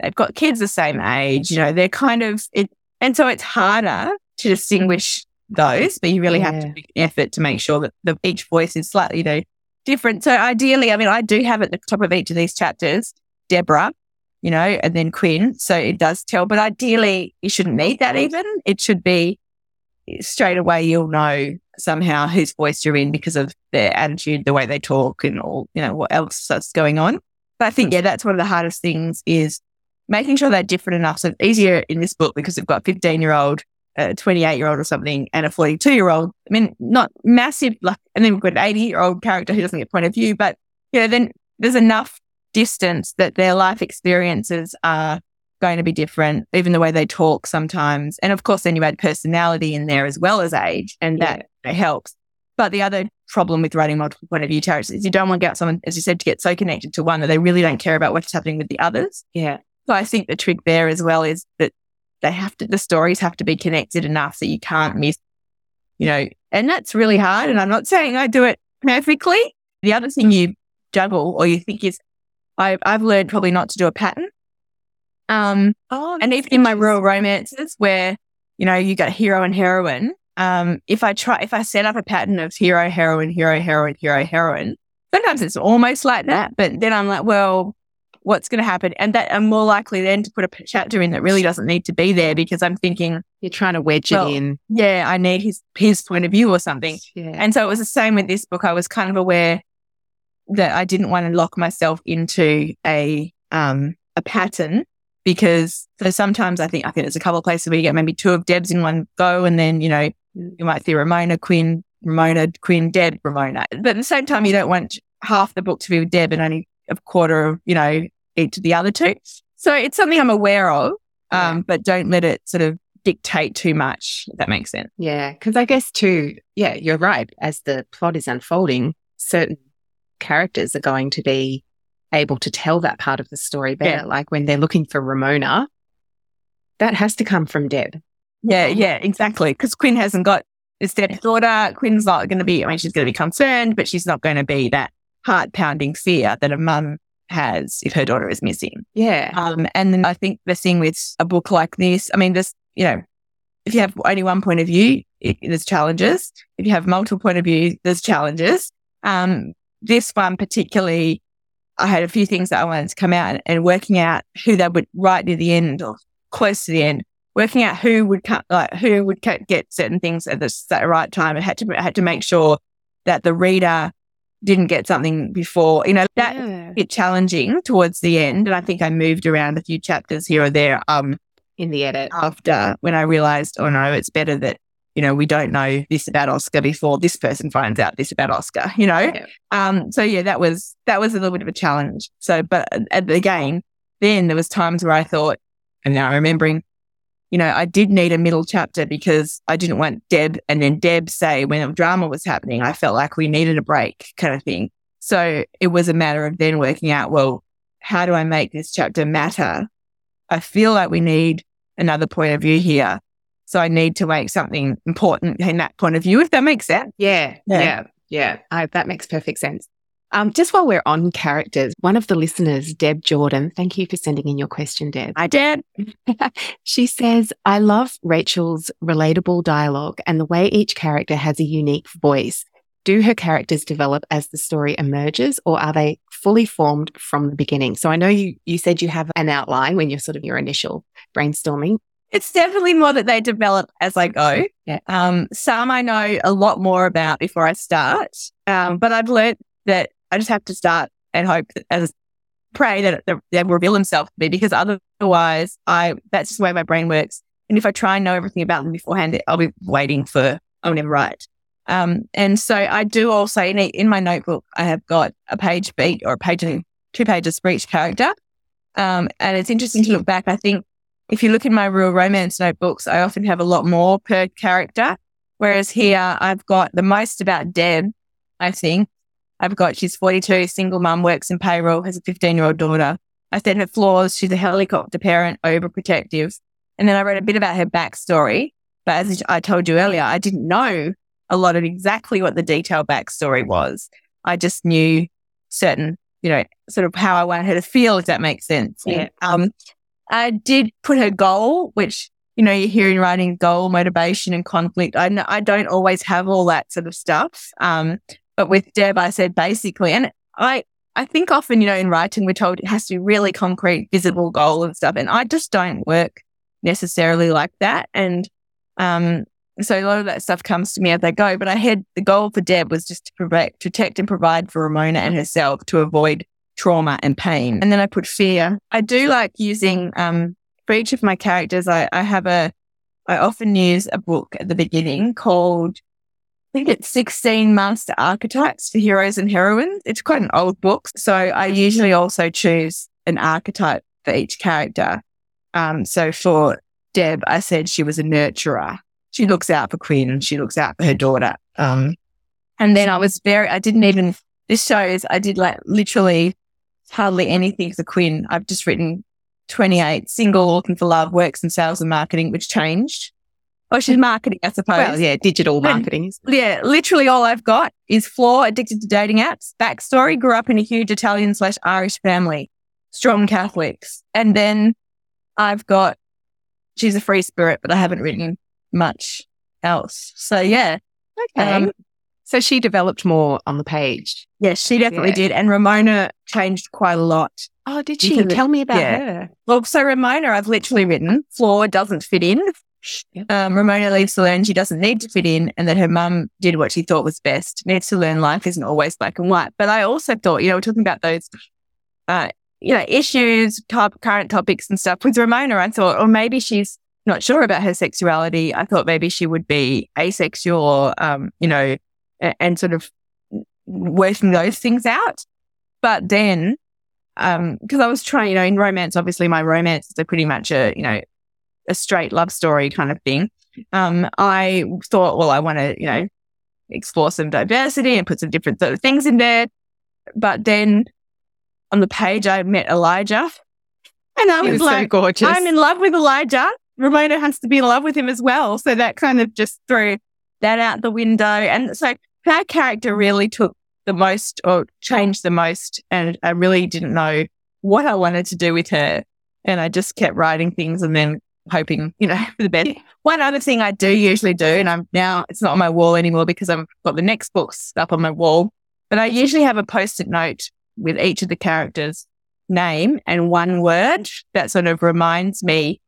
They've got kids the same age, you know, they're kind of it. And so it's harder to distinguish those, but you really yeah. have to make effort to make sure that the, each voice is slightly, you know, different. So ideally, I mean, I do have at the top of each of these chapters, Deborah, you know, and then Quinn. So it does tell, but ideally you shouldn't need that even. It should be straight away you'll know somehow whose voice you're in because of their attitude, the way they talk and all, you know, what else that's going on. But I think, yeah, that's one of the hardest things is making sure they're different enough. So it's easier in this book because we've got 15 year old, a 28 year old or something and a 42 year old. I mean, not massive, like, and then we've got an 80 year old character who doesn't get point of view, but, you know, then there's enough distance that their life experiences are going to be different, even the way they talk sometimes. And of course, then you add personality in there as well as age, and yeah. that helps. But the other problem with writing multiple point of view characters is you don't want to get someone, as you said, to get so connected to one that they really don't care about what's happening with the others. Yeah. So I think the trick there as well is that they have to, the stories have to be connected enough that you can't miss, you know, and that's really hard. And I'm not saying I do it perfectly. The other thing you juggle or you think is, I've, I've learned probably not to do a pattern. Um, oh, and even in my real romances where, you know, you got hero and heroine, um, if I try, if I set up a pattern of hero, heroine, hero, heroine, hero, heroine, sometimes it's almost like that. But then I'm like, well, what's going to happen? And that I'm more likely then to put a chapter in that really doesn't need to be there because I'm thinking you're trying to wedge well, it in. Yeah, I need his his point of view or something. Yeah. And so it was the same with this book. I was kind of aware that I didn't want to lock myself into a um a pattern because so sometimes I think I think there's a couple of places where you get maybe two of Debs in one go, and then you know you might see Ramona, Quinn, Ramona, Quinn, Deb, Ramona. But at the same time, you don't want half the book to be with Deb and only a quarter of you know each of the other two. So it's something I'm aware of, um, yeah. but don't let it sort of dictate too much. If that makes sense. Yeah, because I guess too, yeah, you're right. As the plot is unfolding, certain characters are going to be able to tell that part of the story better. Yeah. Like when they're looking for Ramona, that has to come from Deb. Yeah, yeah, exactly. Because Quinn hasn't got this Deb's daughter. Quinn's not going to be, I mean, she's going to be concerned, but she's not going to be that heart pounding fear that a mum has if her daughter is missing. Yeah. Um, and then I think the thing with a book like this, I mean, this, you know, if you have only one point of view, it, there's challenges. If you have multiple point of view, there's challenges. Um, this one particularly I had a few things that I wanted to come out and, working out who they would right near the end or close to the end, working out who would cut, like who would cut, get certain things at the, at the right time. I had to, I had to make sure that the reader didn't get something before, you know, that yeah. bit challenging towards the end. And I think I moved around a few chapters here or there, um, in the edit after when I realized, oh no, it's better that you know, we don't know this about Oscar before this person finds out this about Oscar, you know? Yeah. Um, so yeah, that was, that was a little bit of a challenge. So, but uh, again, then there was times where I thought, and now I'm remembering, you know, I did need a middle chapter because I didn't want Deb and then Deb say when a drama was happening, I felt like we needed a break kind of thing. So it was a matter of then working out, well, how do I make this chapter matter? I feel like we need another point of view here. So I need to make something important in that point of view, if that makes sense. Yeah. Yeah. Yeah. yeah. I, that makes perfect sense. Um, just while we're on characters, one of the listeners, Deb Jordan, thank you for sending in your question, Deb. Hi, Deb. (laughs) she says, I love Rachael's relatable dialogue and the way each character has a unique voice. Do her characters develop as the story emerges or are they fully formed from the beginning? So I know you, you said you have an outline when you're sort of your initial brainstorming, it's definitely more that they develop as I go. Yeah. Um, some I know a lot more about before I start. Um, but I've learned that I just have to start and hope as pray that they reveal themselves to me because otherwise I, that's just the way my brain works. And if I try and know everything about them beforehand, I'll be waiting for, I'll never write. Um, and so I do also in, in my notebook, I have got a page beat or a page and two pages for each character. Um, and it's interesting to look back. I think if you look in my real romance notebooks, I often have a lot more per character. Whereas here I've got the most about Deb, I think. I've got she's 42, single mum, works in payroll, has a 15 year old daughter. I said her flaws. She's a helicopter parent, overprotective. And then I wrote a bit about her backstory. But as I told you earlier, I didn't know a lot of exactly what the detailed backstory was. I just knew certain, you know, sort of how I wanted her to feel, if that makes sense. Yeah. Um, I did put her goal, which, you know, you hear in writing goal, motivation and conflict. I I don't always have all that sort of stuff. Um, but with Deb, I said basically, and I, I think often, you know, in writing, we're told it has to be really concrete, visible goal and stuff. And I just don't work necessarily like that. And, um, so a lot of that stuff comes to me as I go, but I had the goal for Deb was just to protect, protect and provide for Ramona and herself to avoid trauma and pain. And then I put fear. I do like using, um, for each of my characters, I, I have a, I often use a book at the beginning called, think it's 16 Master Archetypes for Heroes and Heroines. It's quite an old book. So I usually also choose an archetype for each character. Um, so for Deb, I said she was a nurturer she looks out for Quinn and she looks out for her daughter. Um, and then I was very, I didn't even, this shows I did like literally hardly anything for Quinn. I've just written 28 single looking for love works and sales and marketing, which changed. Oh, she's marketing, I suppose. Well, yeah, digital marketing. yeah, literally all I've got is Flor, addicted to dating apps. Backstory, grew up in a huge Italian slash Irish family, strong Catholics. And then I've got, she's a free spirit, but I haven't written much else. So yeah. Okay. Um, so she developed more on the page. Yes, she definitely yeah. did. And Ramona changed quite a lot. Oh, did she? Tell me about yeah. her. Well, so Ramona, I've literally written, Flor doesn't fit in. Um, Ramona leaves to learn she doesn't need to fit in and that her mum did what she thought was best. Needs to learn life isn't always black and white. But I also thought, you know, we're talking about those, uh, you know, issues, top, current topics and stuff. With Ramona, I thought, or maybe she's not sure about her sexuality. I thought maybe she would be asexual or, um, you know, and, and sort of working those things out. But then, um, cause I was trying, you know, in romance, obviously my romances are pretty much a, you know, a straight love story kind of thing. Um, I thought, well, I want to, you know, explore some diversity and put some different sort of things in there. But then on the page, I met Elijah and I was, was like, so gorgeous. I'm in love with Elijah. Ramona has to be in love with him as well. So that kind of just threw that out the window. And so her character really took the most or changed the most. And I really didn't know what I wanted to do with her. And I just kept writing things and then hoping, you know, (laughs) for the best. One other thing I do usually do, and I'm now, it's not on my wall anymore because I've got the next books up on my wall, but I usually have a post it note with each of the characters' name and one word that sort of reminds me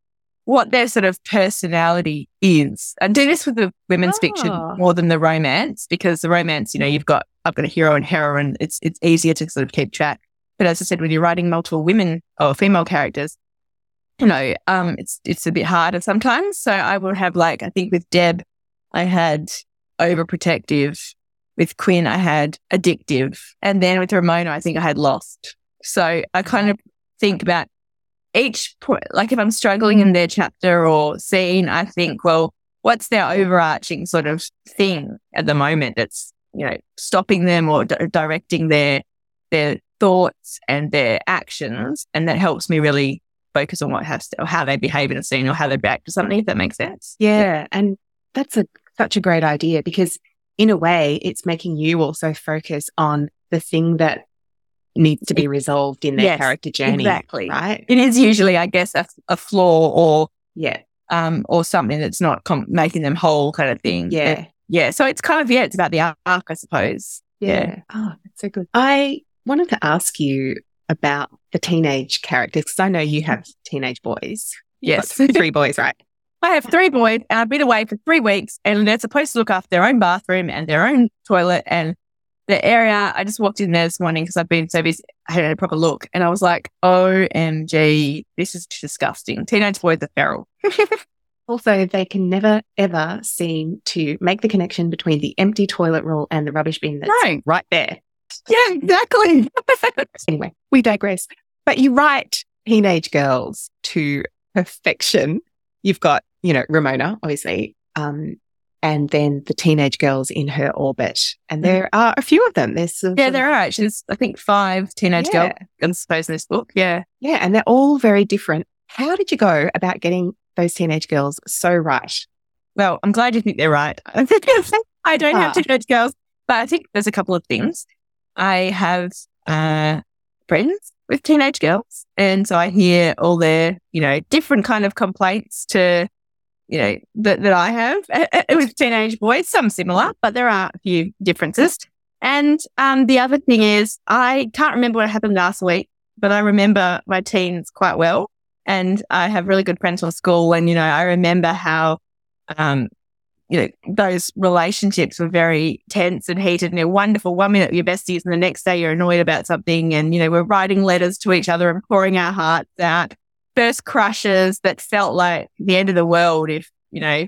what their sort of personality is. I do this with the women's oh. fiction ah. more than the romance because the romance, you know, you've got, I've got a hero and heroine. It's, it's easier to sort of keep track. But as I said, when you're writing multiple women or female characters, you know, um, it's, it's a bit harder sometimes. So I will have like, I think with Deb, I had overprotective. With Quinn, I had addictive. And then with Ramona, I think I had lost. So I kind of think about each point, like if I'm struggling in their chapter or scene, I think, well, what's their overarching sort of thing at the moment? It's, you know, stopping them or d- directing their, their thoughts and their actions. And that helps me really focus on what has to, or how they behave in a scene or how they react to something, if that makes sense. Yeah. And that's a, such a great idea because in a way, it's making you also focus on the thing that needs to be resolved in their yes, character journey. Exactly. Right. It is usually, I guess, a, a flaw or, yeah, um, or something that's not com- making them whole kind of thing. Yeah. yeah. So it's kind of, yeah, it's about the arc, I suppose. Yeah. yeah. Oh, that's so good. I wanted to ask you about the teenage characters because I know you have teenage boys. Yes. three boys, right? I have three boys and I've been away for three weeks and they're supposed to look after their own bathroom and their own toilet and the area, I just walked in there this morning because I've been so busy. I had a proper look and I was like, OMG, this is disgusting. Teenage boys are feral. (laughs) also, they can never, ever seem to make the connection between the empty toilet roll and the rubbish bin that's no. right there. (laughs) Yeah, exactly. (laughs) anyway, we digress. But you write teenage girls to perfection. You've got, you know, Ramona, obviously, um, and then the teenage girls in her orbit. And there mm. are a few of them. There's yeah, there are actually, I think five teenage yeah. girls, I suppose, in this book. Yeah. Yeah. And they're all very different. How did you go about getting those teenage girls so right? Well, I'm glad you think they're right. (laughs) I don't have Ah. teenage girls, but I think there's a couple of things. I have uh, friends with teenage girls, and so I hear all their, you know, different kind of complaints to, you know, that, that I have uh, uh, with teenage boys. Some similar, but there are a few differences. And um, the other thing is, I can't remember what happened last week, but I remember my teens quite well. And I have really good friends from school. And, you know, I remember how, um, you know, those relationships were very tense and heated and they're wonderful. One minute you're besties and the next day you're annoyed about something. And, you know, we're writing letters to each other and pouring our hearts out. First crushes that felt like the end of the world if, you know,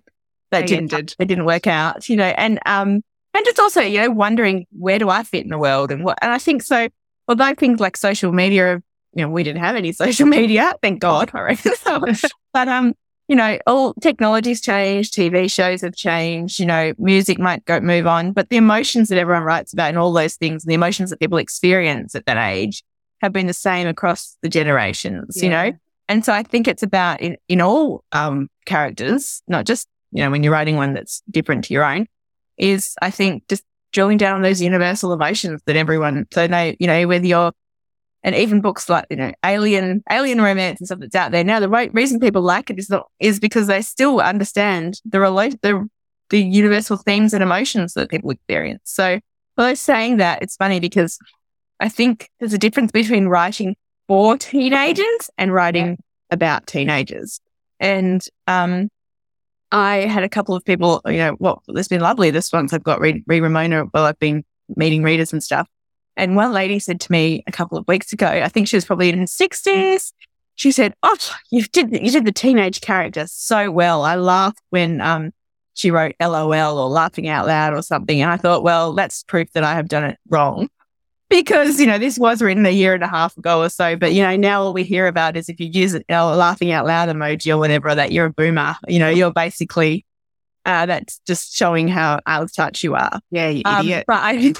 They that didn't, ended. it didn't work out, you know, and, um, and just also, you know, wondering where do I fit in the world and what, and I think so, although things like social media, you know, we didn't have any (laughs) social media, thank God, I reckon. (laughs) but, um, you know, all technology's changed, TV shows have changed, you know, music might go move on, but the emotions that everyone writes about and all those things, and the emotions that people experience at that age have been the same across the generations, you know? And so I think it's about in, in all um, characters, not just, you know, when you're writing one that's different to your own, is I think just drilling down on those universal emotions that everyone, so no, you know, whether you're, and even books like, you know, alien, alien romance and stuff that's out there now, the right reason people like it is not, is because they still understand the relate, the, the universal themes and emotions that people experience. So, by saying that, it's funny because I think there's a difference between writing for teenagers and writing about teenagers. And, um, I had a couple of people, you know, well, it's been lovely this once I've got Ree, Ree Ramona while I've been meeting readers and stuff. And one lady said to me a couple of weeks ago, I think she was probably in her sixties. She said, "Oh, you did you did the teenage character so well. I laughed when um she wrote LOL or laughing out loud or something." And I thought, well, that's proof that I have done it wrong because you know this was written a year and a half ago or so. But you know now all we hear about is if you use it, a laughing out loud emoji or whatever, that you're a boomer. You know, you're basically uh, that's just showing how out of touch you are. Yeah, you Um, idiot. but I,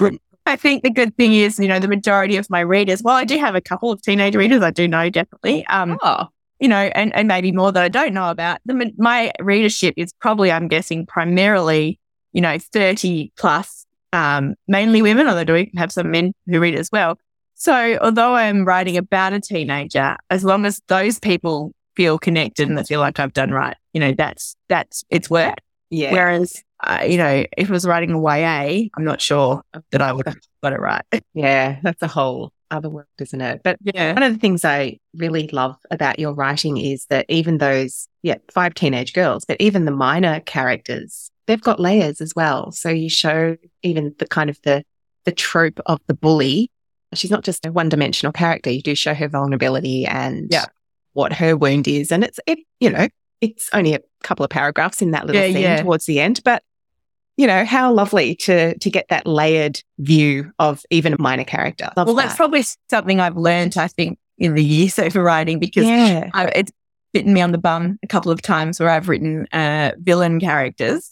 I think the good thing is, you know, the majority of my readers, well, I do have a couple of teenage readers, I do know definitely. Um, oh, you know, and, and maybe more that I don't know about. The, my readership is probably, I'm guessing, primarily, you know, 30 plus, um, mainly women, although do have some men who read as well. So although I'm writing about a teenager, as long as those people feel connected and they feel like I've done right, you know, that's, that's, it's work. Yeah. Whereas, uh, you know, if it was writing a YA, I'm not sure that I would have got it right. (laughs) Yeah, that's a whole other world, isn't it? But yeah. one of the things I really love about your writing is that even those, yeah, five teenage girls, but even the minor characters, they've got layers as well. So you show even the kind of the the trope of the bully. She's not just a one dimensional character. You do show her vulnerability and Yeah. what her wound is, and it's it, you know, it's only a couple of paragraphs in that little Yeah, scene yeah. towards the end, but you know how lovely to to get that layered view of even a minor character. Love Well, that's probably something I've learned, I think, in the years (laughs) over writing because yeah. I, it's bitten me on the bum a couple of times where I've written uh, villain characters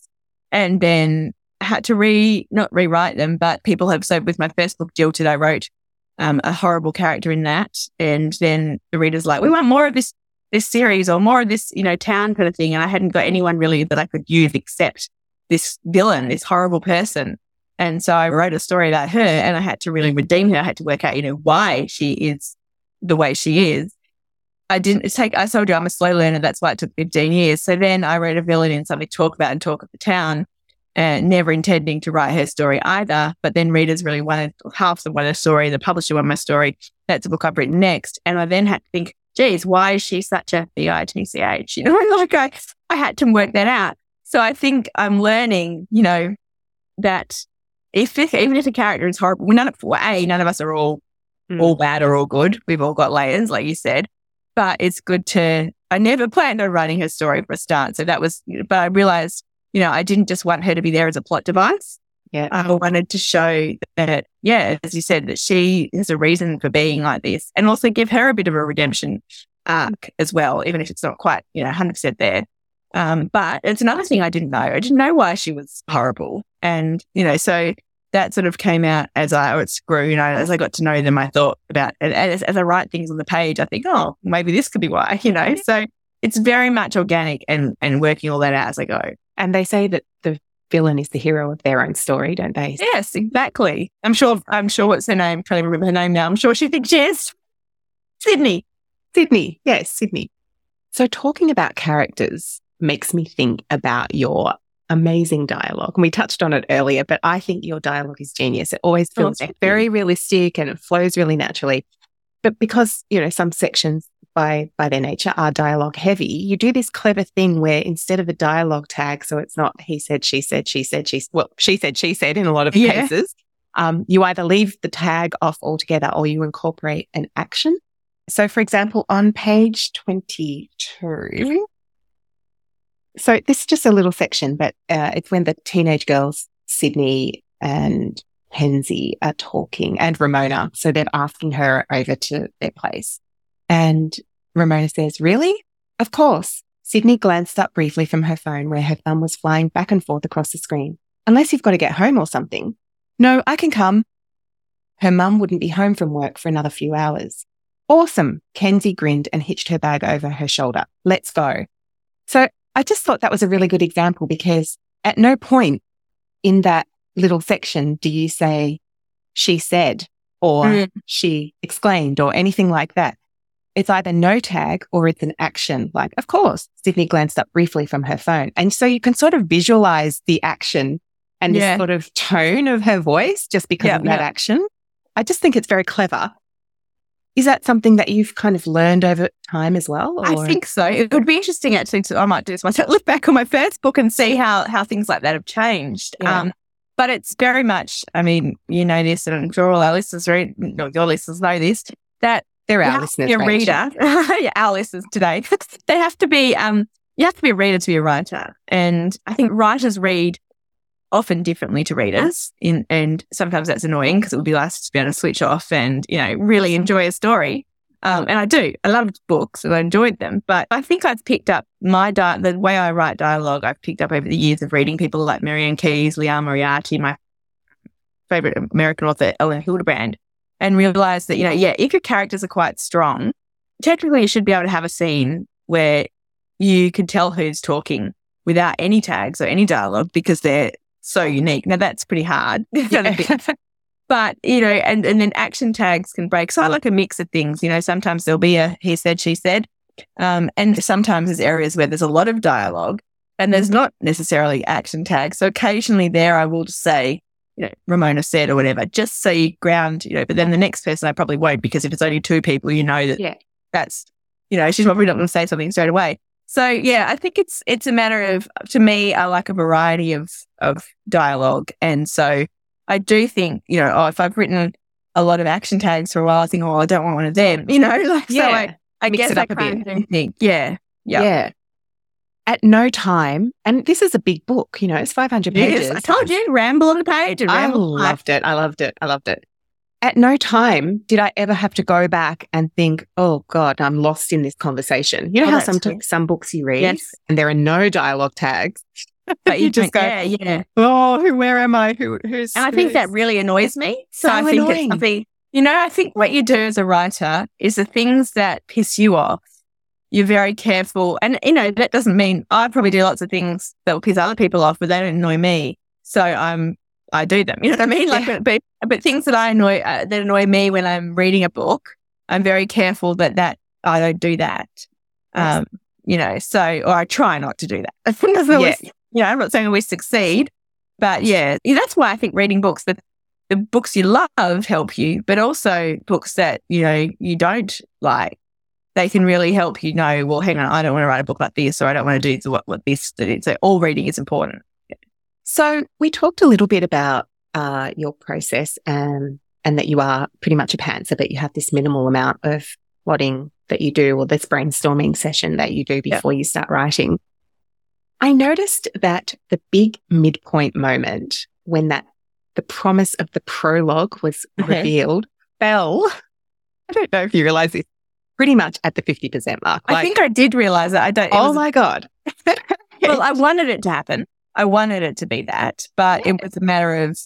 and then had to re not rewrite them, but people have said with my first book, Jilted, I wrote um, a horrible character in that, and then the readers like, we want more of this this series or more of this, you know, town kind of thing, and I hadn't got anyone really that I could use except this villain, this horrible person. And so I wrote a story about her and I had to really redeem her. I had to work out, you know, why she is the way she is. I didn't take, I told you I'm a slow learner. That's why it took 15 years. So then I wrote a villain in something to talk about and talk of the town, uh, never intending to write her story either. But then readers really wanted, half them wanted a story. The publisher wanted my story. That's the book I've written next. And I then had to think, geez, why is she such a B-I-T-C-H? You know, (laughs) like I, I had to work that out. So I think I'm learning, you know, that if, if even if a character is horrible, well, none of, well, A, none of us are all Mm. all bad or all good. We've all got layers, like you said. But it's good to. I never planned on writing her story for a start, so that was. But I realized, you know, I didn't just want her to be there as a plot device. Yeah. I wanted to show that, yeah, as you said, that she has a reason for being like this, and also give her a bit of a redemption arc as well, even if it's not quite, you know, hundred percent there. Um, but it's another thing I didn't know. I didn't know why she was horrible, and you know, so that sort of came out as I oh, it's grew, you know, as I got to know them, I thought about and as, as I write things on the page, I think, oh, maybe this could be why, (laughs) you know. So it's very much organic and and working all that out as I go. And they say that villain is the hero of their own story, don't they? Yes, exactly. I'm sure. I'm sure. What's her name? i can't even remember her name now. I'm sure she thinks she is Sydney. Sydney. Yes, Sydney. So talking about characters makes me think about your amazing dialogue. And we touched on it earlier, but I think your dialogue is genius. It always oh, feels oh, very realistic and it flows really naturally. But because, you know, some sections by by their nature are dialogue heavy, you do this clever thing where instead of a dialogue tag, so it's not he said, she said, she said, she well, she said, she said in a lot of yeah. cases, um, you either leave the tag off altogether or you incorporate an action. So, for example, on page twenty-two, so this is just a little section, but uh, it's when the teenage girls, Sydney and Kenzie, are talking, and Ramona. So they're asking her over to their place. And Ramona says, Really? Of course. Sydney glanced up briefly from her phone where her thumb was flying back and forth across the screen. Unless you've got to get home or something. No, I can come. Her mum wouldn't be home from work for another few hours. Awesome. Kenzie grinned and hitched her bag over her shoulder. Let's go. So I just thought that was a really good example because at no point in that little section do you say, she said, or mm. she exclaimed, or anything like that. It's either no tag or it's an action. Like, of course, Sydney glanced up briefly from her phone. And so you can sort of visualize the action and yeah. the sort of tone of her voice just because of that action. I just think it's very clever. Is that something that you've kind of learned over time as well? Or? I think so. It would be interesting actually to, I might do this myself, (laughs) look back on my first book and see how, how things like that have changed. Yeah. Um, but it's very much, I mean, you know this, and I'm sure all our listeners, read, your listeners know this, that they're our listeners. A reader, (laughs) yeah, our listeners today. they have to be, um, you have to be a reader to be a writer. And I think writers read often differently to readers. In, and sometimes that's annoying because it would be nice to be able to switch off and, you know, really enjoy a story. Um, and I do. I loved books and I enjoyed them. But I think I've picked up my di- the way I write dialogue. I've picked up over the years of reading people like Marianne Keyes, Liane Moriarty, my favorite American author, Elin Hilderbrand, and realize that you know, yeah, if your characters are quite strong, technically you should be able to have a scene where you can tell who's talking without any tags or any dialogue because they're so unique. Now that's pretty hard. (laughs) but, you know, and, and then action tags can break. So I like a mix of things. You know, sometimes there'll be a he said, she said. Um, and sometimes there's areas where there's a lot of dialogue and there's not necessarily action tags. So occasionally there I will just say, you know, Ramona said or whatever, just so you ground, you know, but then the next person I probably won't because if it's only two people, you know that yeah. that's, you know, she's probably not going to say something straight away. So yeah, I think it's it's a matter of to me, I like a variety of of dialogue, and so I do think you know, oh, if I've written a lot of action tags for a while, I think, oh, I don't want one of them, you know, (laughs) like yeah. so I, I guess I kind of think, yeah, yeah, yeah. At no time, and this is a big book, you know, it's 500 pages. Yes, I told you, ramble on a page. I loved it. I loved it. I loved it at no time did I ever have to go back and think, oh God, I'm lost in this conversation. You know oh, how sometimes some books you read yes. and there are no dialogue tags, (laughs) but you just go, yeah, yeah. Oh, where am I? Who, who's? And I think who's... that really annoys me. So, so I think annoying. it's something. You know, I think what you do as a writer is the things that piss you off. You're very careful, and you know that doesn't mean I probably do lots of things that will piss other people off, but they don't annoy me. So I'm I do them. (laughs) You know what I mean? Like, yeah. but, but things that I annoy uh, that annoy me when I'm reading a book, I'm very careful that that I don't do that. Um, you know, so or I try not to do that. (laughs) always, yeah. You know, I'm not saying always succeed, but yeah, that's why I think reading books that the books you love help you, but also books that you know you don't like. They can really help you know. Well, hang on, I don't want to write a book like this, or I don't want to do what, what this. So all reading is important. So we talked a little bit about uh, your process and and that you are pretty much a pantser, but you have this minimal amount of plotting that you do or this brainstorming session that you do before you start writing. I noticed that the big midpoint moment when that the promise of the prologue was okay. revealed Bell. (laughs) I don't know if you realize this pretty much at the 50% mark. Like, I think I did realize it. I don't. Oh was, my God. (laughs) well, I wanted it to happen. I wanted it to be that, but it was a matter of,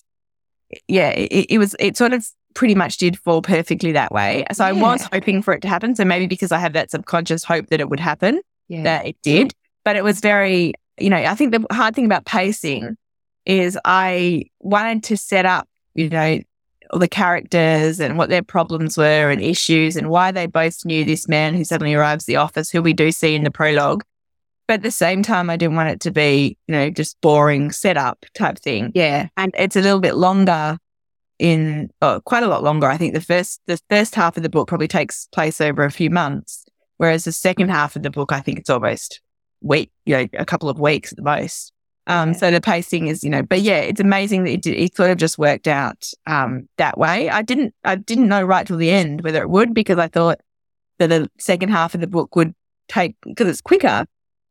yeah, it, it, was, it sort of pretty much did fall perfectly that way. So yeah. I was hoping for it to happen. So maybe because I have that subconscious hope that it would happen, yeah. that it did. But it was very, you know, I think the hard thing about pacing is I wanted to set up, you know, all the characters and what their problems were and issues and why they both knew this man who suddenly arrives at the office, who we do see in the prologue. But at the same time, I didn't want it to be, you know, just boring setup type thing. Yeah. And it's a little bit longer in, oh, quite a lot longer. I think the first, the first half of the book probably takes place over a few months. Whereas the second half of the book, I think it's almost week, you know, a couple of weeks at the most. Um, Yeah. so the pacing is, you know, but yeah, it's amazing that it, did- it sort of just worked out, um, that way. I didn't, I didn't know right till the end whether it would because I thought that the second half of the book would take, because it's quicker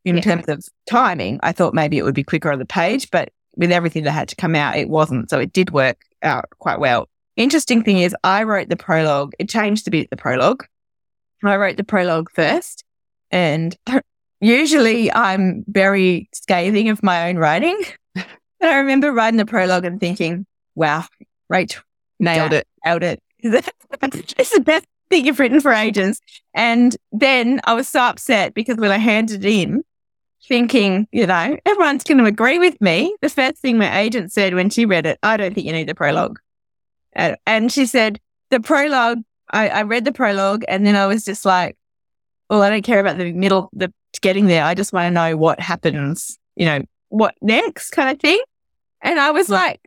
in Yeah. terms of timing. I thought maybe it would be quicker on the page, but with everything that had to come out, it wasn't. So it did work out quite well. Interesting thing is I wrote the prologue. It changed a bit, the prologue. I wrote the prologue first and usually I'm very scathing of my own writing. (laughs) and I remember writing the prologue and thinking, wow, Rachael Nailed Yeah. it. nailed it. (laughs) it's the best thing you've written for ages. And then I was so upset because when I handed it in, thinking, you know, everyone's going to agree with me. The first thing my agent said when she read it, I don't think you need the prologue. And, and she said, the prologue, I, I read the prologue and then I was just like, well, I don't care about the middle, the getting there. I just want to know what happens, you know, what next kind of thing. And I was like,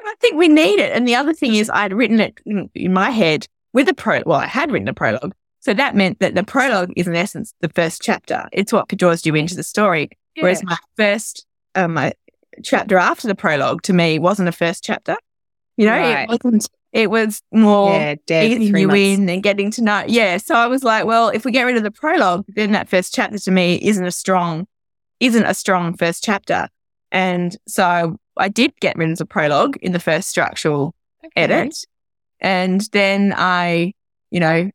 I think we need it. And the other thing is I'd written it in, my head with a pro, well, I had written a prologue. So that meant that the prologue is in essence the first chapter. It's what draws you into the story. Whereas my first, um, my chapter after the prologue to me wasn't a first chapter. You know, Right. it wasn't, it was more yeah, dead easing three you months. in and getting to know. Yeah. So I was like, well, if we get rid of the prologue, then that first chapter to me isn't a strong, isn't a strong first chapter. And so I did get rid of the prologue in the first structural edit. And then I, you know,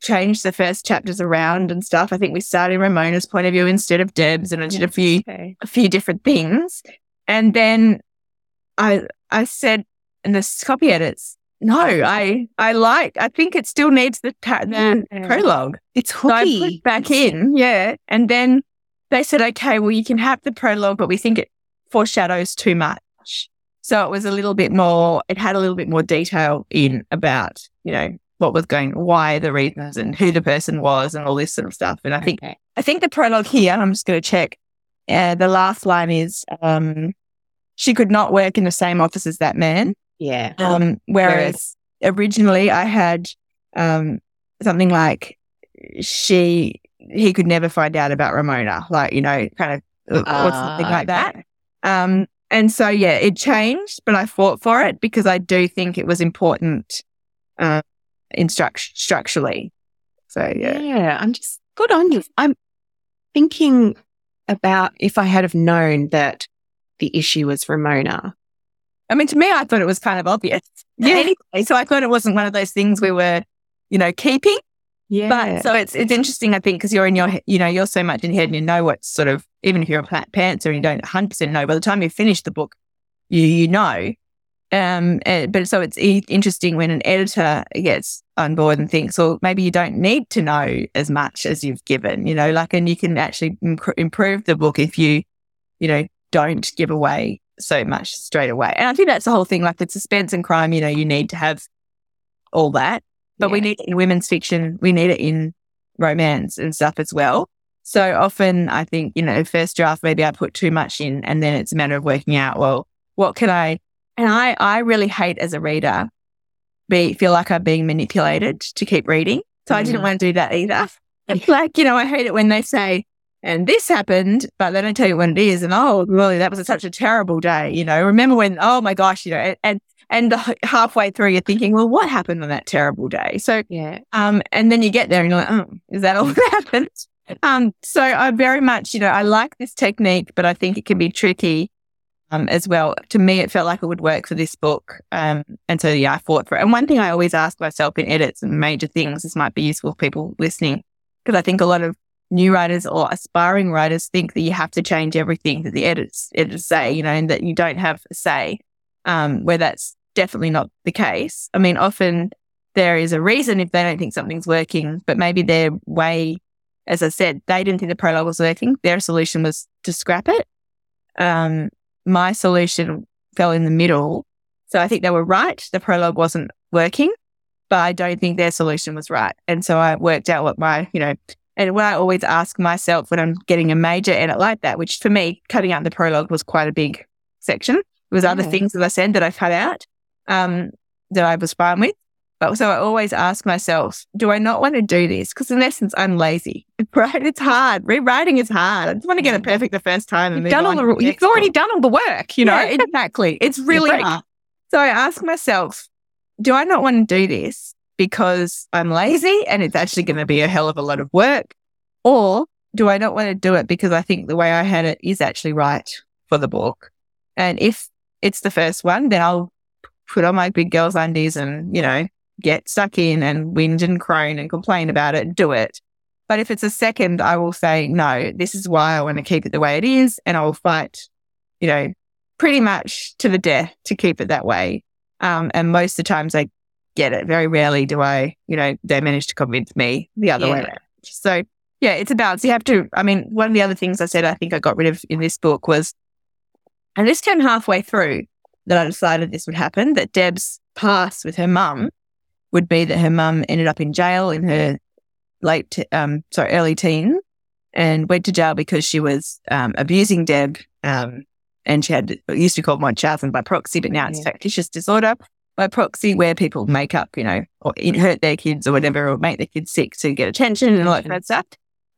changed the first chapters around and stuff. I think we started Ramona's point of view instead of Deb's and I did a few Okay. a few different things. And then I I said in the copy edits, no, I I like I think it still needs the, ta- the Yeah. prologue. It's So I put hooky. back in, yeah. And then they said, okay, well you can have the prologue, but we think it foreshadows too much. So it was a little bit more. It had a little bit more detail in about you know what was going, why the reasons, and who the person was, and all this sort of stuff. And I think Okay. I think the prologue here, I'm just going to check. Uh, the last line is, um, she could not work in the same office as that man. Yeah. Um, whereas originally I had, um, something like she, he could never find out about Ramona, like, you know, kind of, uh, or Ah, something like that. Um, and so, yeah, it changed, but I fought for it because I do think it was important, uh, in struct- structurally. So, yeah. Yeah, I'm just good on you. I'm thinking about if I had have known that the issue was Ramona. I mean, to me, I thought it was kind of obvious. (laughs) Yeah. Anyway, so I thought it wasn't one of those things we were, you know, keeping. Yeah. But so it's it's interesting, I think, because you're in your, you know, you're so much in your head and you know what's sort of, even if you're a pa- pantser and you don't 100% know, by the time you finish the book, you you know. Um, eh, but so it's e- interesting when an editor gets on board and thinks, well, maybe you don't need to know as much as you've given, you know, like, and you can actually improve the book if you, you know, don't give away so much straight away. And I think that's the whole thing. Like with suspense and crime, you know, you need to have all that, but we need it in women's fiction. We need it in romance and stuff as well. So often I think, you know, first draft, maybe I put too much in and then it's a matter of working out, well, what can I, and I, I really hate as a reader, be, feel like I'm being manipulated to keep reading. So I didn't Mm. want to do that either. (laughs) like, you know, I hate it when they say, and this happened, but they don't tell you when it is. And oh, really, that was such a terrible day. You know, remember when, oh my gosh, you know, and, and, the, halfway through you're thinking, well, what happened on that terrible day? So, yeah. um, and then you get there and you're like, oh, is that all (laughs) that happened? Um, so I very much, you know, I like this technique, but I think it can be tricky, um, as well. To me, it felt like it would work for this book. Um, and so yeah, I fought for it. And one thing I always ask myself in edits and major things, this might be useful for people listening, because I think a lot of new writers or aspiring writers think that you have to change everything that the editors, editors say, you know, and that you don't have a say, um, where that's definitely not the case. I mean, often there is a reason if they don't think something's working, but maybe their way, as I said, they didn't think the prologue was working. Their solution was to scrap it. Um, my solution fell in the middle. So I think they were right. The prologue wasn't working, but I don't think their solution was right. And so I worked out what my, you know, and what I always ask myself when I'm getting a major edit like that, which for me, cutting out the prologue was quite a big section. There was other things, as I said, that I cut out um, that I was fine with. But so I always ask myself, do I not want to do this? Because in essence, I'm lazy, (laughs) right? It's hard. Rewriting is hard. I just want to get it perfect the first time. And you've done all the, you've already done all the work, you know? Yeah, exactly. It's really hard. So I ask myself, do I not want to do this because I'm lazy and it's actually going to be a hell of a lot of work? Or do I not want to do it because I think the way I had it is actually right for the book? And if it's the first one, then I'll put on my big girls undies and, you know, get stuck in and whinge and crone and complain about it, do it. But if it's a second, I will say, no, this is why I want to keep it the way it is. And I will fight, you know, pretty much to the death to keep it that way. Um, and most of the times I get it. Very rarely do I, you know, they manage to convince me the other yeah. way around. So yeah, it's a balance. You have to, I mean, one of the other things I said I think I got rid of in this book was, and this came halfway through that I decided this would happen, that Deb's past with her mum would be that her mum ended up in jail in her late, um, sorry, early teens and went to jail because she was um, abusing Deb. Um, and she had used to be called Munchausen by proxy, but now it's yeah. factitious disorder by proxy, where people make up, you know, or hurt their kids or whatever, or make their kids sick to get attention and all that kind of stuff.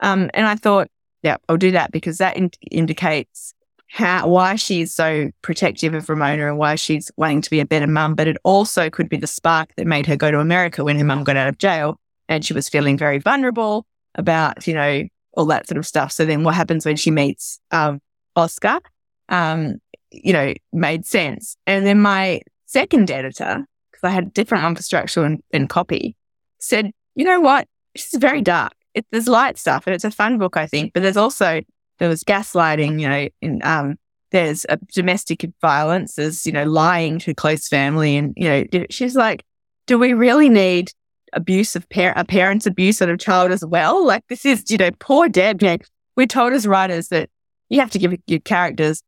Um, and I thought, yeah, I'll do that because that in- indicates how why she's so protective of Ramona and why she's wanting to be a better mum. But it also could be the spark that made her go to America when her mum got out of jail and she was feeling very vulnerable about, you know, all that sort of stuff. So then what happens when she meets um, Oscar? Um, you know, made sense. And then my second editor, because I had a different one for structure and, and copy, said, you know what? This is very dark. It, there's light stuff and it's a fun book, I think, but there's also there was gaslighting, you know, in, um, there's a domestic violence, there's, you know, lying to close family. And, you know, she's like, do we really need abuse of par- a parent's abuse of a child as well? Like this is, you know, poor Deb. You know, we're told as writers that you have to give your characters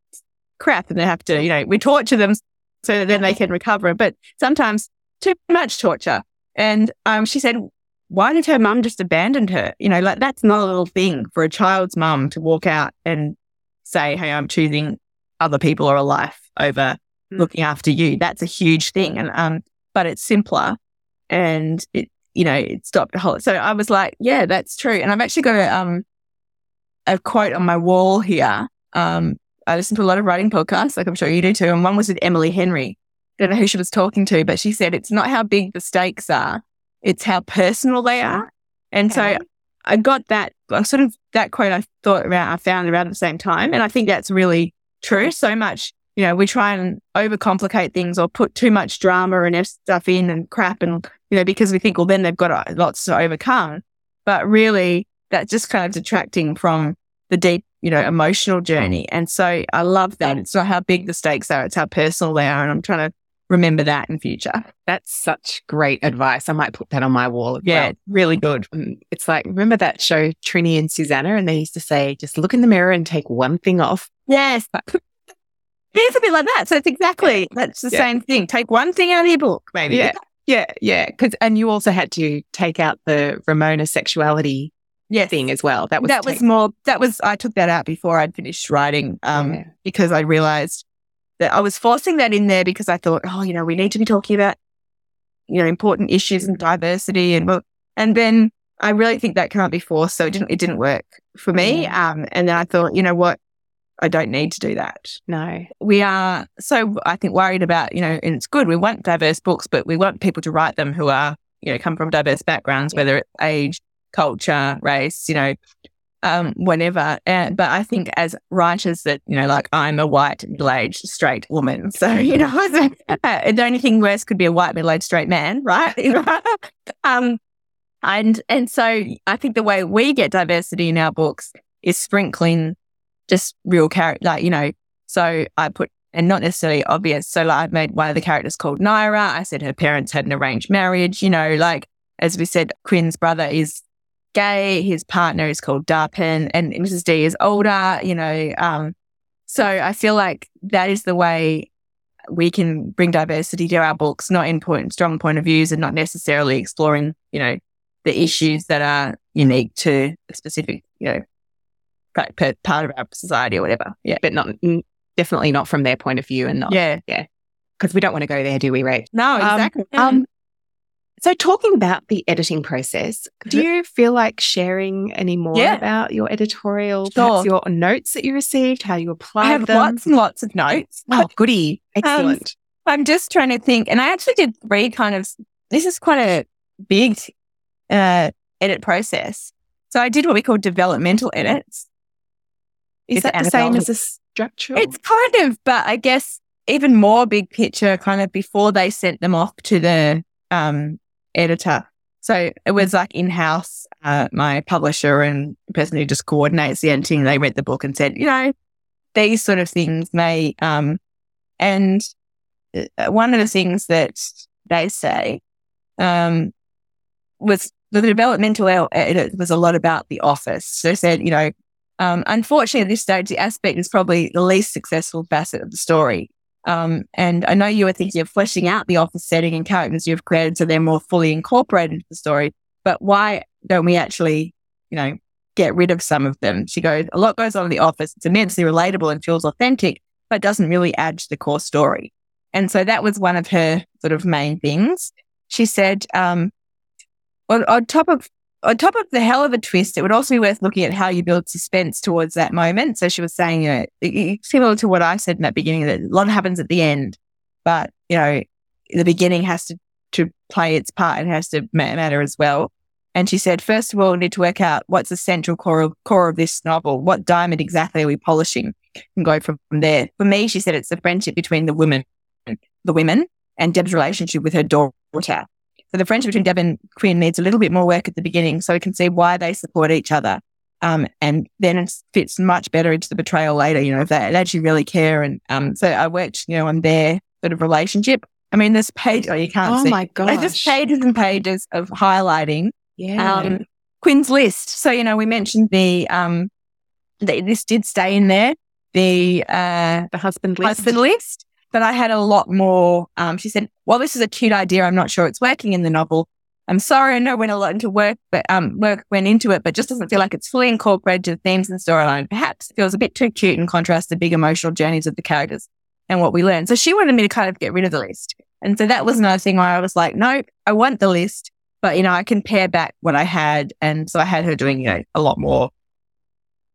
crap and they have to, you know, we torture them so then they can recover. But sometimes too much torture. And um, she said, why did her mum just abandon her? You know, like that's not a little thing for a child's mum to walk out and say, Hey, I'm choosing other people or a life over mm. looking after you. That's a huge thing. And, um, but it's simpler and it, you know, it stopped a whole. So I was like, yeah, that's true. And I've actually got a, um, a quote on my wall here. Um, I listen to a lot of writing podcasts, like I'm sure you do too. And one was with Emily Henry. I don't know who she was talking to, but she said it's not how big the stakes are, it's how personal they are. And okay. so I got that sort of that quote I thought around, I found around the same time. And I think that's really true. So much, you know, we try and overcomplicate things or put too much drama and stuff in and crap and, you know, because we think, well, then they've got uh, lots to overcome. But really, that's just kind of detracting from the deep, you know, emotional journey. And so I love that. It's not how big the stakes are, it's how personal they are. And I'm trying to remember that in future. That's such great advice. I might put that on my wall. yeah, well. really good. Mm, it's like, remember that show, Trinny and Susannah, And they used to say, just look in the mirror and take one thing off. Yes. (laughs) it's a bit like that. So it's exactly, that's the yeah. same thing. Take one thing out of your book, maybe. Yeah. Yeah. Yeah. Cause, and you also had to take out the Ramona sexuality yes. thing as well. That was, that take- was more, that was, I took that out before I'd finished writing, um, yeah. because I realized that I was forcing that in there because I thought, oh, you know, we need to be talking about, you know, important issues and diversity and well, and then I really think that can't be forced. So it didn't, it didn't work for me. Um, and then I thought, you know what? I don't need to do that. No. We are so, I think, worried about, you know, and it's good. We want diverse books, but we want people to write them who are, you know, come from diverse backgrounds, yeah. whether it's age, culture, race, you know, um, whenever. And, but I think as writers that, you know, like I'm a white, middle aged, straight woman. (laughs) So, you know, uh, (laughs) the only thing worse could be a white, middle aged, straight man, right? (laughs) um, and, and so I think the way we get diversity in our books is sprinkling just real character, like, you know, so I put, and not necessarily obvious. So like, I've made one of the characters called Naira. I said her parents had an arranged marriage, you know, like, as we said, Quinn's brother is gay. His partner is called Darpin, and Mrs. D is older. You know, um, So I feel like that is the way we can bring diversity to our books, not in point, strong point of views and not necessarily exploring, you know, the issues that are unique to a specific, you know, part part of our society or whatever. Yeah. But not, definitely not from their point of view and not. Yeah. Yeah. Because we don't want to go there, do we, Ray? No, exactly. Um, um, so, talking about the editing process, do you feel like sharing any more Yeah. about your editorial, Sure. your notes that you received, how you applied I have them? lots and lots of notes. Oh, goody. Excellent. I'm just trying to think, and I actually did three kind of. This is quite a big uh, edit process. So I did what we call developmental edits. Is Is that the same as a structural? It's kind of, but I guess even more big picture, kind of before they sent them off to the um, editor. So it was like in house, uh, my publisher and person who just coordinates the editing, they read the book and said, you know, these sort of things may, um, and uh, one of the things that they say, um, was the developmental el- edit was a lot about the office. So they said, you know, um, unfortunately, at this stage, the aspect is probably the least successful facet of the story. Um, and I know you were thinking of fleshing out the office setting and characters you've created so they're more fully incorporated into the story. But why don't we actually, you know, get rid of some of them? She goes, a lot goes on in the office. It's immensely relatable and feels authentic, but doesn't really add to the core story. And so that was one of her sort of main things. She said, um, on, on top of on top of the hell of a twist, it would also be worth looking at how you build suspense towards that moment. So she was saying, you know, similar to what I said in that beginning, that a lot happens at the end, but you know, the beginning has to to play its part and has to matter as well. And she said, first of all, we need to work out what's the central core of, core of this novel. What diamond exactly are we polishing? And go from there. For me, she said it's the friendship between the women, the women, and Deb's relationship with her daughter. So the friendship between Deb and Quinn needs a little bit more work at the beginning so we can see why they support each other. Um, and then it fits much better into the betrayal later, you know, if they actually really care. And um, so I worked, you know, on their sort of relationship. I mean, there's page, oh, you can't oh see. my There's just pages and pages of highlighting Yeah. um, Quinn's list. So, you know, we mentioned the, um, the, this did stay in there, the, uh, the husband list. husband list, but I had a lot more. Um, she said, well, this is a cute idea. I'm not sure it's working in the novel. I'm sorry. I know went a lot into work, but, um, work went into it, but just doesn't feel like it's fully incorporated to the themes and storyline. Perhaps it feels a bit too cute in contrast to the big emotional journeys of the characters and what we learn. So she wanted me to kind of get rid of the list. And so that was another thing where I was like, no, I want the list, but you know, I can pare back what I had. And so I had her doing, you know, a lot more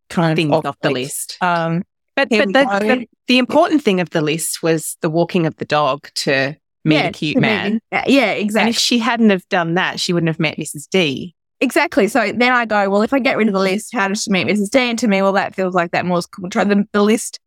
kind of things off the list. Um, But, Here but the, the, the important thing of the list was the walking of the dog to meet Yeah, a cute to meet- man. yeah, And exactly. if she hadn't have done that, she wouldn't have met Mrs. D. Exactly. So then I go, well, if I get rid of the list, how does she meet Mrs. D? And to me, well, that feels like that more control. The, the list,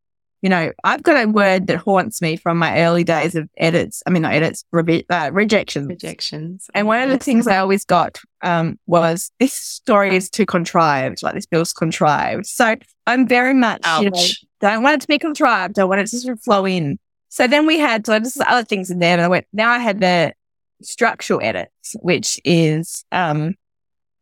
you know, I've got a word that haunts me from my early days of edits. I mean, not edits, revi- uh, rejections. Rejections. And one of the things I always got um, was this story is too contrived. Like this feels contrived. So I'm very much, you know, Don't want it to be contrived. I want it to sort of flow in. So then we had, so there's other things in there. And I went, now I had the structural edits, which is, um,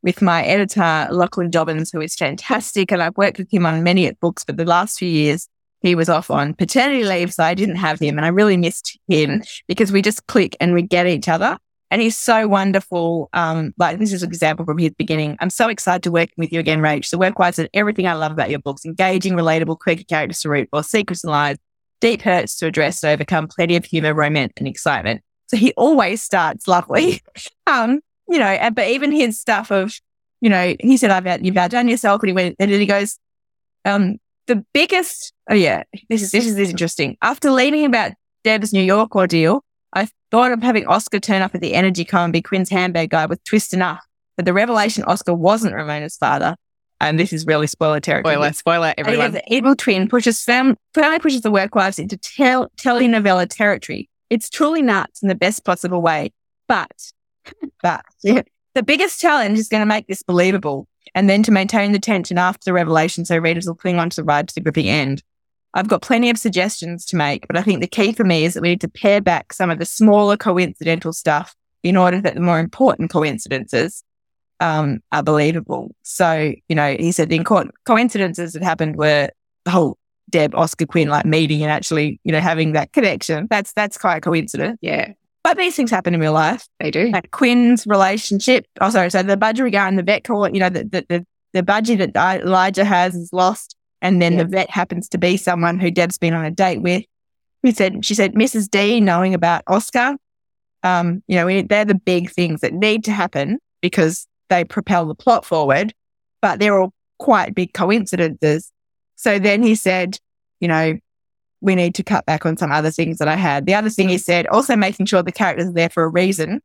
with my editor, Lachlan Dobbins, who is fantastic. And I've worked with him on many books for the last few years. He was off on paternity leave, so I didn't have him. And I really missed him because we just click and we get each other. And he's so wonderful. Um, like this is an example from his beginning. I'm so excited to work with you again, Rach. The work wise and everything I love about your books, engaging, relatable, quirky characters to root for, secrets and lies, deep hurts to address and overcome, plenty of humor, romance, and excitement. So he always starts lovely. (laughs) um, you know, and, but even his stuff of, you know, he said, I've you've outdone yourself. And he went, and then he goes, um, the biggest, oh yeah, this is, this is, this is interesting. After learning about Deb's New York ordeal, I thought of having Oscar turn up at the Energy Co and be Quinn's handbag guy with twist enough. But the revelation Oscar wasn't Ramona's father. And this is really spoiler territory. Spoiler, spoiler, everyone. an evil twin pushes fam- family pushes the work wives into tel- telenovela territory. It's truly nuts in the best possible way. But, but yeah, the biggest challenge is going to make this believable and then to maintain the tension after the revelation so readers will cling on to the ride to the gripping end. I've got plenty of suggestions to make, but I think the key for me is that we need to pare back some of the smaller coincidental stuff in order that the more important coincidences um, are believable. So, you know, he said the inco- coincidences that happened were the whole Deb, Oscar Quinn, like meeting and actually, you know, having that connection. That's, that's quite a coincidence. Yeah. But these things happen in real life. They do. Like Quinn's relationship. Oh, sorry. So the budgie and the vet call it, you know, the, the, the, the budgie that Elijah has is lost. And then yeah. the vet happens to be someone who Deb's been on a date with. We said, she said, Mrs. D knowing about Oscar. Um, you know, we, they're the big things that need to happen because they propel the plot forward, but they're all quite big coincidences. So then he said, you know, we need to cut back on some other things that I had. The other thing he said, also making sure the characters are there for a reason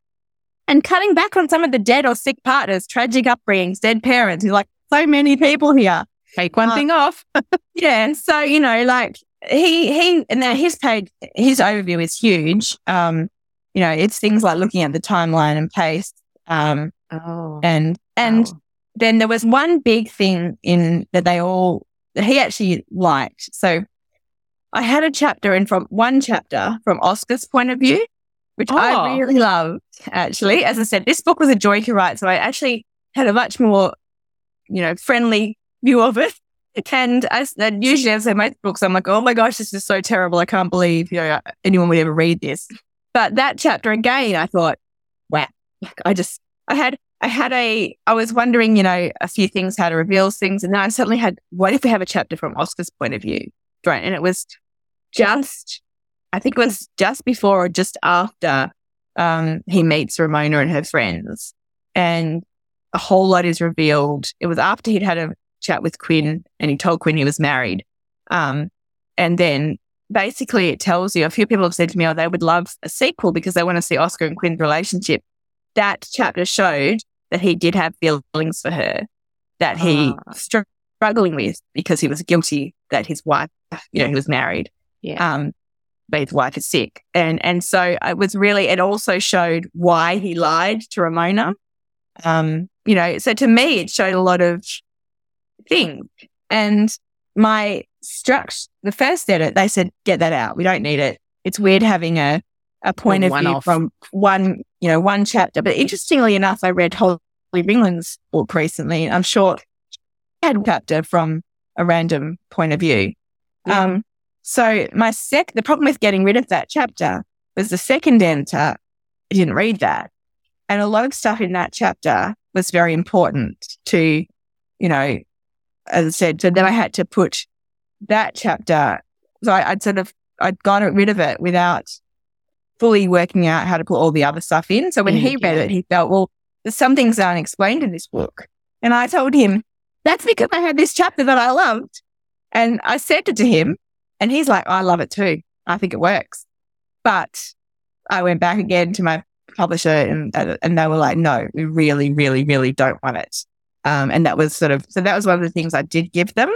and cutting back on some of the dead or sick partners, tragic upbringings, dead parents. He's like, so many people here. Take one uh, thing off. (laughs) yeah. And so, you know, like he, he, and now his page, his overview is huge. Um, you know, it's things like looking at the timeline and pace. Um, oh, and, and wow. then there was one big thing in that they all, that he actually liked. So I had a chapter and from one chapter from Oscar's point of view, which oh. I really loved actually. As I said, this book was a joy to write. So I actually had a much more, you know, friendly (laughs) view of it. And and usually I most books, I'm like, oh my gosh, this is so terrible. I can't believe, you know, anyone would ever read this. But that chapter again, I thought, wow, I just, I had, I had a, I was wondering, you know, a few things, how to reveal things. And then I suddenly had, what if we have a chapter from Oscar's point of view? Right. And it was just, I think it was just before or just after um, he meets Ramona and her friends. And a whole lot is revealed. It was after he'd had a chat with Quinn and he told Quinn he was married. Um, and then basically it tells you a few people have said to me, oh, they would love a sequel because they want to see Oscar and Quinn's relationship. That chapter showed that he did have feelings for her that he uh. struggling with because he was guilty that his wife, you know, he was married. Yeah. Um, but his wife is sick. And, and so it was really, it also showed why he lied to Ramona. Um, you know, so to me, it showed a lot of things. And my structure, the first edit, they said, get that out. We don't need it. It's weird having a, a point of view off. from one, you know, one chapter. But interestingly enough, I read Holly Ringland's book recently. I'm sure had a chapter from a random point of view. Yeah. Um, so my sec, the problem with getting rid of that chapter was the second enter. I didn't read that. And a lot of stuff in that chapter was very important to, you know, as I said, so then I had to put that chapter. So I, would sort of, I'd gotten rid of it without fully working out how to put all the other stuff in. So when mm, he read it, he felt, well, there's some things that aren't explained in this book. And I told him, that's because I had this chapter that I loved. And I said it to him and he's like, I love it too. I think it works. But I went back again to my publisher and, and they were like, no, we really, really, really don't want it. Um, and that was sort of, so that was one of the things I did give them.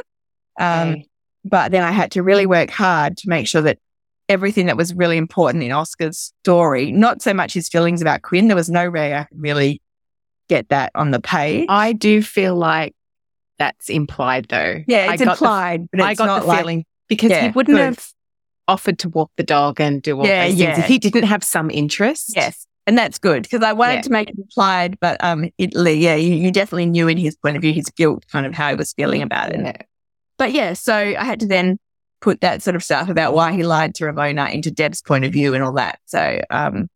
Um, okay. but then I had to really work hard to make sure that everything that was really important in Oscar's story, not so much his feelings about Quinn, there was no way I could really get that on the page. I do feel like that's implied though. Yeah, it's implied, the, but I got the like, feeling because yeah, he wouldn't good. have offered to walk the dog and do all yeah, those things if he didn't have some interest. Yes. And that's good because I wanted yeah. to make it implied, but um, it, yeah, you, you, definitely knew in his point of view his guilt, kind of how he was feeling about it. Yeah. But yeah, so I had to then put that sort of stuff about why he lied to Ramona into Deb's point of view and all that. So um,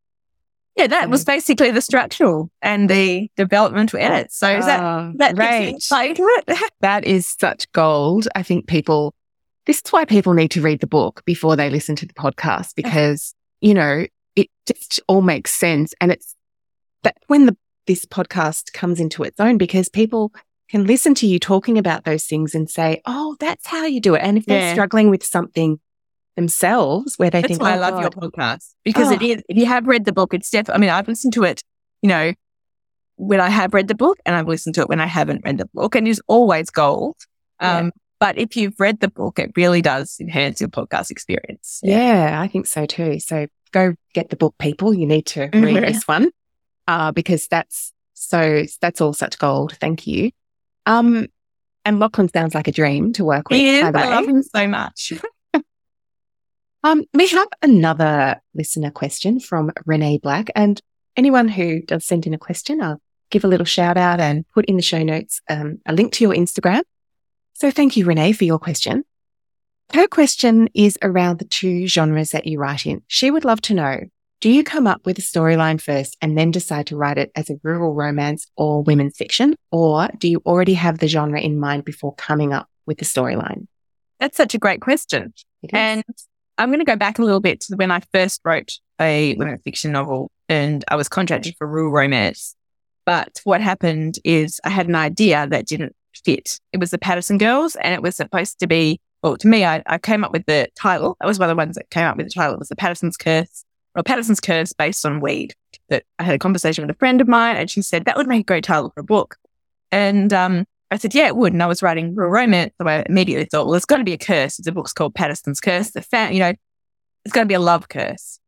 yeah, that was basically the structural and the developmental edits. So is that uh, that right. (laughs) that is such gold. I think people this is why people need to read the book before they listen to the podcast because, you know, it just all makes sense. And it's that when the, this podcast comes into its own because people can listen to you talking about those things and say, Oh, that's how you do it. And if they're yeah. struggling with something themselves where they that's think, why oh, I love God. your podcast because oh. it is, if you have read the book, it's definitely, I mean, I've listened to it, you know, when I have read the book and I've listened to it when I haven't read the book and it's always gold. Um, yeah. But if you've read the book, it really does enhance your podcast experience. Yeah, yeah I think so too. So go get the book, people. You need to read mm-hmm. this one uh, because that's so, that's all such gold. Thank you. Um, and Lachlan sounds like a dream to work with. He is. I love him so much. (laughs) (laughs) um, we have another listener question from Renee Black. And anyone who does send in a question, I'll give a little shout out and put in the show notes um, a link to your Instagram so thank you, Renee, for your question. Her question is around the two genres that you write in. She would love to know do you come up with a storyline first and then decide to write it as a rural romance or women's fiction? Or do you already have the genre in mind before coming up with the storyline? That's such a great question. And I'm going to go back a little bit to when I first wrote a women's fiction novel and I was contracted for rural romance. But what happened is I had an idea that didn't fit. It was the Patterson Girls and it was supposed to be, well, to me, I, I came up with the title. That was one of the ones that came up with the title. It was the Patterson's Curse or Patterson's Curse based on weed. That I had a conversation with a friend of mine and she said that would make a great title for a book. And um, I said, yeah, it would. And I was writing rural romance. So I immediately thought, well, it's got to be a curse. The book's called Patterson's Curse. The fan, you know, it's going to be a love curse.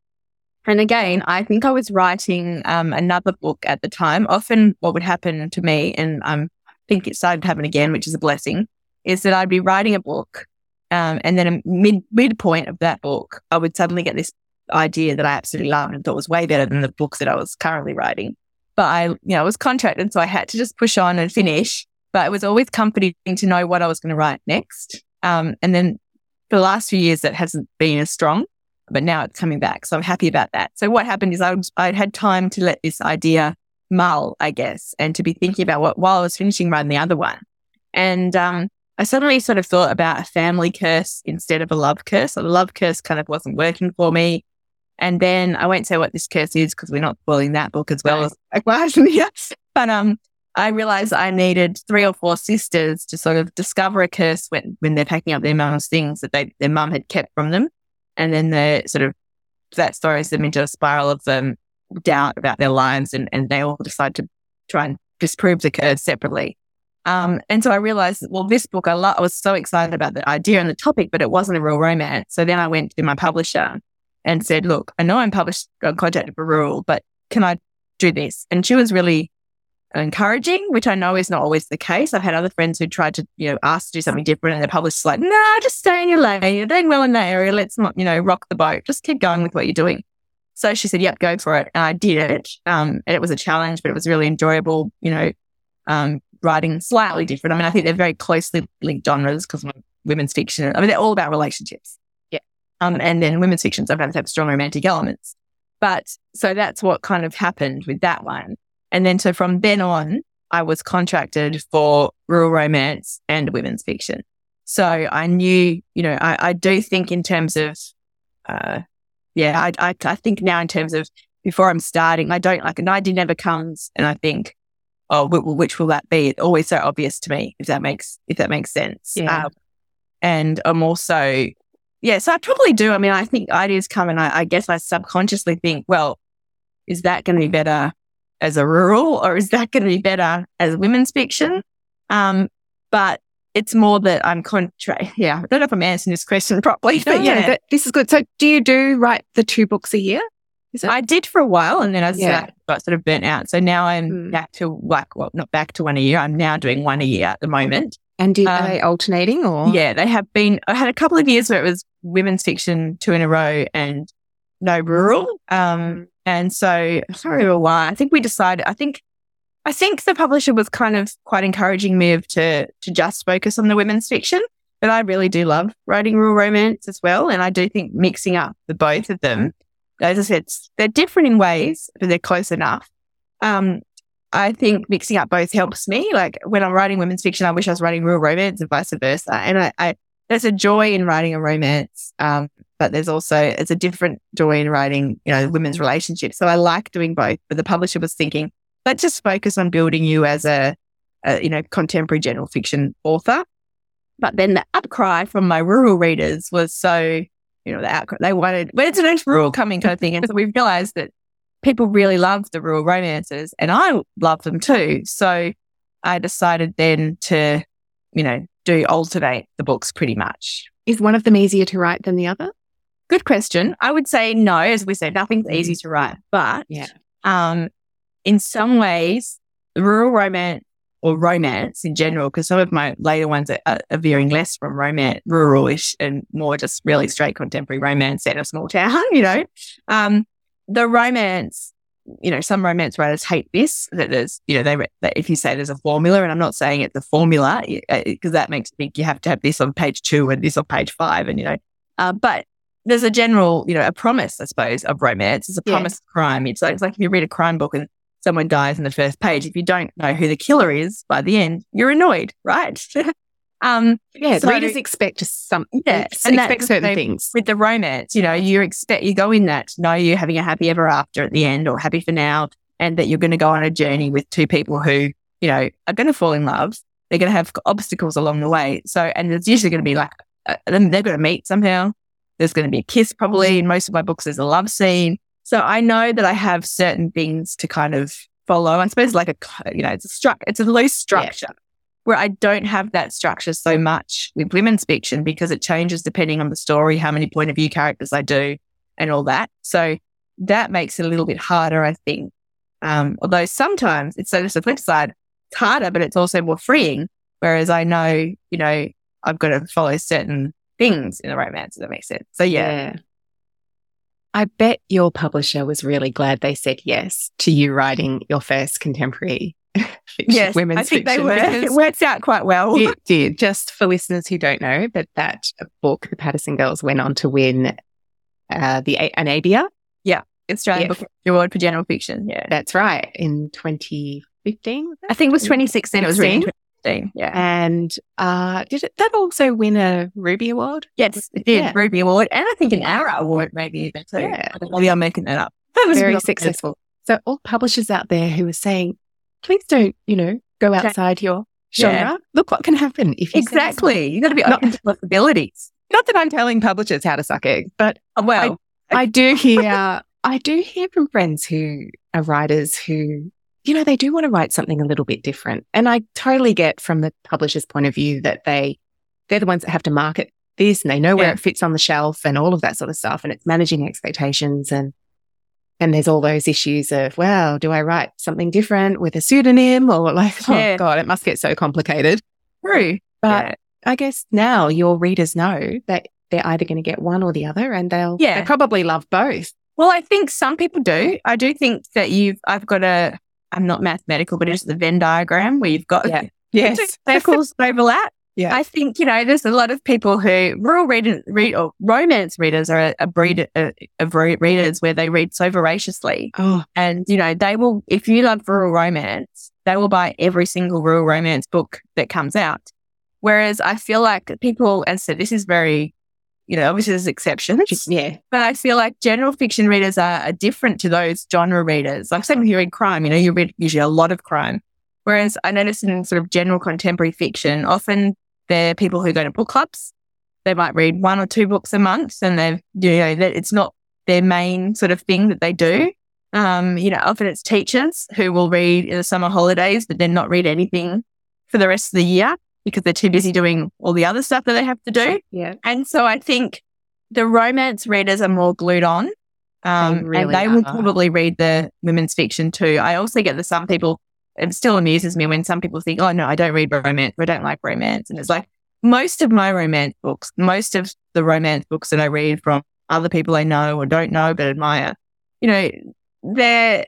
And again, I think I was writing um, another book at the time. Often, what would happen to me, and um, I think it started to happen again, which is a blessing, is that I'd be writing a book, um, and then a mid midpoint of that book, I would suddenly get this idea that I absolutely loved and thought was way better than the books that I was currently writing. But I, you know, I was contracted, so I had to just push on and finish. But it was always comforting to know what I was going to write next. Um, and then for the last few years, that hasn't been as strong, but now it's coming back. So I'm happy about that. So what happened is I, I had time to let this idea mull, I guess, and to be thinking about what while I was finishing writing the other one. And um, I suddenly sort of thought about a family curse instead of a love curse. So the love curse kind of wasn't working for me. And then I won't say what this curse is because we're not spoiling that book as well as (laughs) yes. But um, I realized I needed three or four sisters to sort of discover a curse when, when they're packing up their mum's things that they their mum had kept from them. And then the sort of that throws them into a spiral of um, doubt about their lives and, and they all decide to try and disprove the curse separately. Um, and so I realized, well, this book, I, I was so excited about the idea and the topic, but it wasn't a real romance. So then I went to my publisher and said, look, I know I'm published, I'm contracted for rural, but can I do this? And she was really encouraging, which I know is not always the case. I've had other friends who tried to, you know, ask to do something different and the publisher's like, nah, just stay in your lane. You're doing well in that area. Let's not, you know, rock the boat. Just keep going with what you're doing. So she said, yep, go for it. And I did it. Um, and it was a challenge, but it was really enjoyable, you know, um, writing slightly different. I mean, I think they're very closely linked genres because women's fiction, I mean, they're all about relationships. Yeah. Um, and then women's fiction sometimes have strong romantic elements. But so that's what kind of happened with that one. And then so from then on, I was contracted for rural romance and women's fiction. So I knew, you know, I, I do think in terms of, uh, yeah, I, I, I think now in terms of before I'm starting, I don't like an idea never comes and I think, oh, which will that be? It's always so obvious to me if that makes if that makes sense. Yeah. Um, and I'm also yeah, so I probably do. I mean, I think ideas come and I, I guess I subconsciously think, well, is that going to be better as a rural or is that going to be better as women's fiction? Um, but it's more that I'm contra. Yeah, I don't know if I'm answering this question (laughs) properly, but no, yeah, this is good. So, do you do write the two books a year? I did for a while, and then I yeah. got sort of burnt out. So now I'm mm. back to like, well, not back to one a year. I'm now doing one a year at the moment. And do, um, are they alternating or? Yeah, they have been. I had a couple of years where it was women's fiction two in a row and no rural. Um, and so I don't remember why. I think we decided. I think, I think the publisher was kind of quite encouraging me of to to just focus on the women's fiction. But I really do love writing rural romance as well, and I do think mixing up the both of them, as I said, they're different in ways, but they're close enough. Um, I think mixing up both helps me. Like when I'm writing women's fiction, I wish I was writing rural romance and vice versa. And I, I there's a joy in writing a romance, um, but there's also it's a different joy in writing, you know, women's relationships. So I like doing both. But the publisher was thinking, let's just focus on building you as a, a you know contemporary general fiction author. But then the outcry from my rural readers was so, you know, the outcome they wanted, But it's the next rural coming kind of thing. And so we (laughs) realized that people really love the rural romances and I love them too. So I decided then to, you know, do alternate the books pretty much. Is one of them easier to write than the other? Good question. I would say no, as we said, nothing's easy to write, but yeah. um, in some ways, the rural romance or romance in general, because some of my later ones are, are veering less from romance, ruralish, and more just really straight contemporary romance set in a small town, (laughs) you know. Um, the romance you know, some romance writers hate this, that there's, you know, they, that if you say there's a formula, and I'm not saying it's a formula because uh, that makes me think you have to have this on page two and this on page five. And, you know, uh, but there's a general, you know, a promise, I suppose, of romance. It's a promise yeah. of crime. It's like, it's like if you read a crime book and someone dies in the first page, if you don't know who the killer is by the end, you're annoyed, right? (laughs) um, yeah, so, readers expect some, yeah, and expect certain things with the romance. You know, you expect you go in that know you're having a happy ever after at the end, or happy for now, and that you're going to go on a journey with two people who you know are going to fall in love. They're going to have obstacles along the way. So, and it's usually going to be like uh, they're going to meet somehow there's going to be a kiss probably. In most of my books, there's a love scene. So I know that I have certain things to kind of follow. I suppose like a, you know, it's a stru- it's a loose structure yeah. where I don't have that structure so much with women's fiction because it changes depending on the story, how many point of view characters I do and all that. So that makes it a little bit harder, I think. Um, although sometimes it's so just the flip side, it's harder, but it's also more freeing. Whereas I know, you know, I've got to follow certain things in the romance. Does that make sense? So yeah. yeah. I bet your publisher was really glad they said yes to you writing your first contemporary (laughs) fiction, yes, women's I think fiction. They were. It works out quite well. It did. Just for listeners who don't know, but that book, The Patterson Girls, went on to win uh, the an ABIA. Yeah, Australian yeah. Book Award for General Fiction. Yeah, that's right. In 2015, I think it was 2016. It was written yeah. And uh, did it, that also win a Ruby Award? Yes, it did. Yeah. Ruby Award. And I think an Arrow Award, maybe. So yeah. Maybe I'm making that up. That was very successful. So, all publishers out there who are saying, please don't, you know, go outside your genre. Yeah. Look what can happen if you Exactly. You've got to be open to possibilities. Not that I'm telling publishers how to suck eggs, but uh, well, I, I do hear I do hear from friends who are writers who you know, they do want to write something a little bit different. And I totally get from the publisher's point of view that they, they're the ones that have to market this and they know where yeah. it fits on the shelf and all of that sort of stuff. And it's managing expectations and, and there's all those issues of, well, do I write something different with a pseudonym or (laughs) like, oh yeah. God, it must get so complicated. True. But yeah. I guess now your readers know that they're either going to get one or the other and they'll, yeah. they probably love both. Well, I think some people do. I do think that you've, I've got a, I'm not mathematical, but it's the Venn diagram where you've got yeah. (laughs) yes. circles overlap. Yeah. I think, you know, there's a lot of people who rural read, read or romance readers are a, a breed a, of readers where they read so voraciously. Oh. And, you know, they will, if you love rural romance, they will buy every single rural romance book that comes out. Whereas I feel like people, and so this is very you know, obviously there's exceptions. Yeah. But I feel like general fiction readers are, are different to those genre readers. Like, say, if you read crime, you know, you read usually a lot of crime. Whereas I notice in sort of general contemporary fiction, often they're people who go to book clubs. They might read one or two books a month and they've, you know, it's not their main sort of thing that they do. Um, you know, often it's teachers who will read in the summer holidays, but then not read anything for the rest of the year because they're too busy doing all the other stuff that they have to do. Yeah. And so I think the romance readers are more glued on. Um, they really and they are. will probably read the women's fiction too. I also get that some people, it still amuses me when some people think, oh, no, I don't read romance. I don't like romance. And it's like most of my romance books, most of the romance books that I read from other people I know or don't know but admire, you know, they're,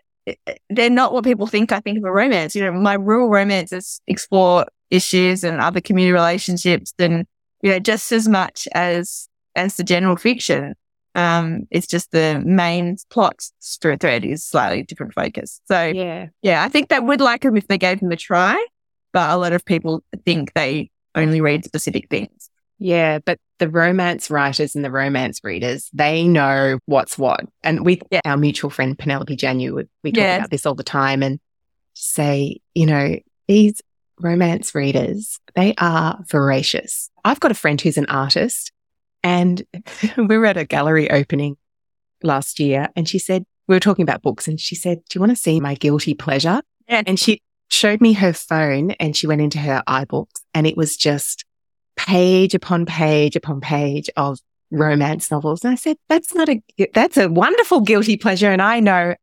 they're not what people think I think of a romance. You know, my rural romances explore issues and other community relationships than, you know, just as much as, as the general fiction. Um, it's just the main plot thread is slightly different focus. So yeah, yeah, I think they would like them if they gave them a try, but a lot of people think they only read specific things. Yeah, but the romance writers and the romance readers, they know what's what. And with yeah. our mutual friend Penelope Janu, we talk yeah. about this all the time and say, you know, these romance readers, they are voracious. I've got a friend who's an artist and (laughs) we were at a gallery opening last year and she said, we were talking about books and she said, do you want to see my guilty pleasure? Yeah. And she showed me her phone and she went into her iBooks and it was just page upon page upon page of romance novels. And I said, that's not a, that's a wonderful guilty pleasure. And I know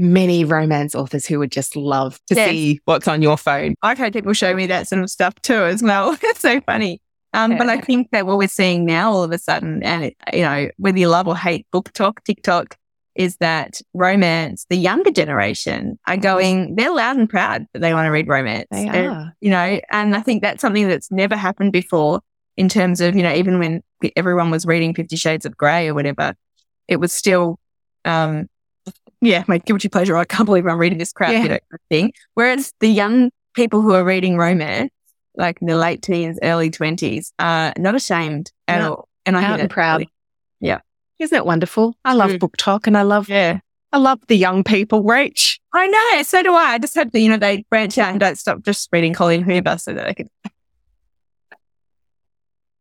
many romance authors who would just love to yes. see what's on your phone. I've had people show me that sort of stuff too as well. (laughs) it's so funny. Um, yeah. But I think that what we're seeing now all of a sudden, and it, you know, whether you love or hate BookTok, TikTok, is that romance, the younger generation are going, they're loud and proud that they want to read romance. They And, are. you know, and I think that's something that's never happened before in terms of, you know, even when everyone was reading Fifty Shades of Grey or whatever, it was still, um, yeah, my guilty pleasure. I can't believe I'm reading this crap, Yeah. you know, thing. Whereas the young people who are reading romance, like in the late teens, early twenties, are not ashamed at No. all. And I Out hate and it. proud. Yeah. Isn't it wonderful? I love Mm. BookTok and I love Yeah. I love the young people reach. I know. So do I. I just hope that, you know, they branch out and don't stop just reading Colleen Hoover so that they can.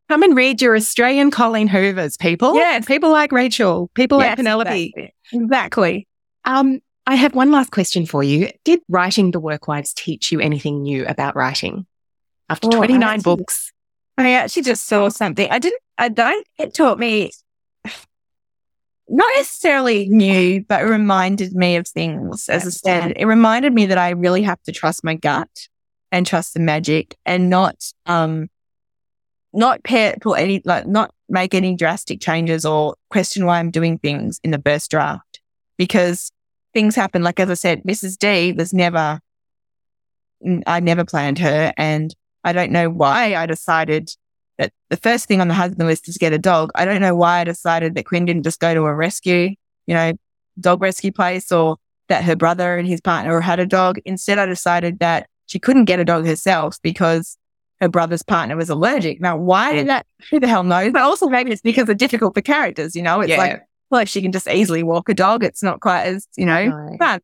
Come and read your Australian Colleen Hoovers, people. Yes. People like Rachael, people like Penelope. Exactly. exactly. Um, I have one last question for you. Did writing The Workwives teach you anything new about writing? After Oh, I 29 actually- books. I actually just saw something. I didn't, I don't, it taught me not necessarily new, but it reminded me of things as a standard. It reminded me that I really have to trust my gut and trust the magic and not, um, not pair, pull any, like, not make any drastic changes or question why I'm doing things in the first draft because things happen. Like, as I said, Mrs. D was never, I never planned her and I don't know why I decided that the first thing on the husband list is get a dog. I don't know why I decided that Quinn didn't just go to a rescue, you know, dog rescue place or that her brother and his partner had a dog. Instead, I decided that she couldn't get a dog herself because her brother's partner was allergic. Now, why did that? Who the hell knows? But also maybe it's because it's difficult for characters, you know, it's Yeah. like, well, if she can just easily walk a dog, it's not quite as, you know, No. fun.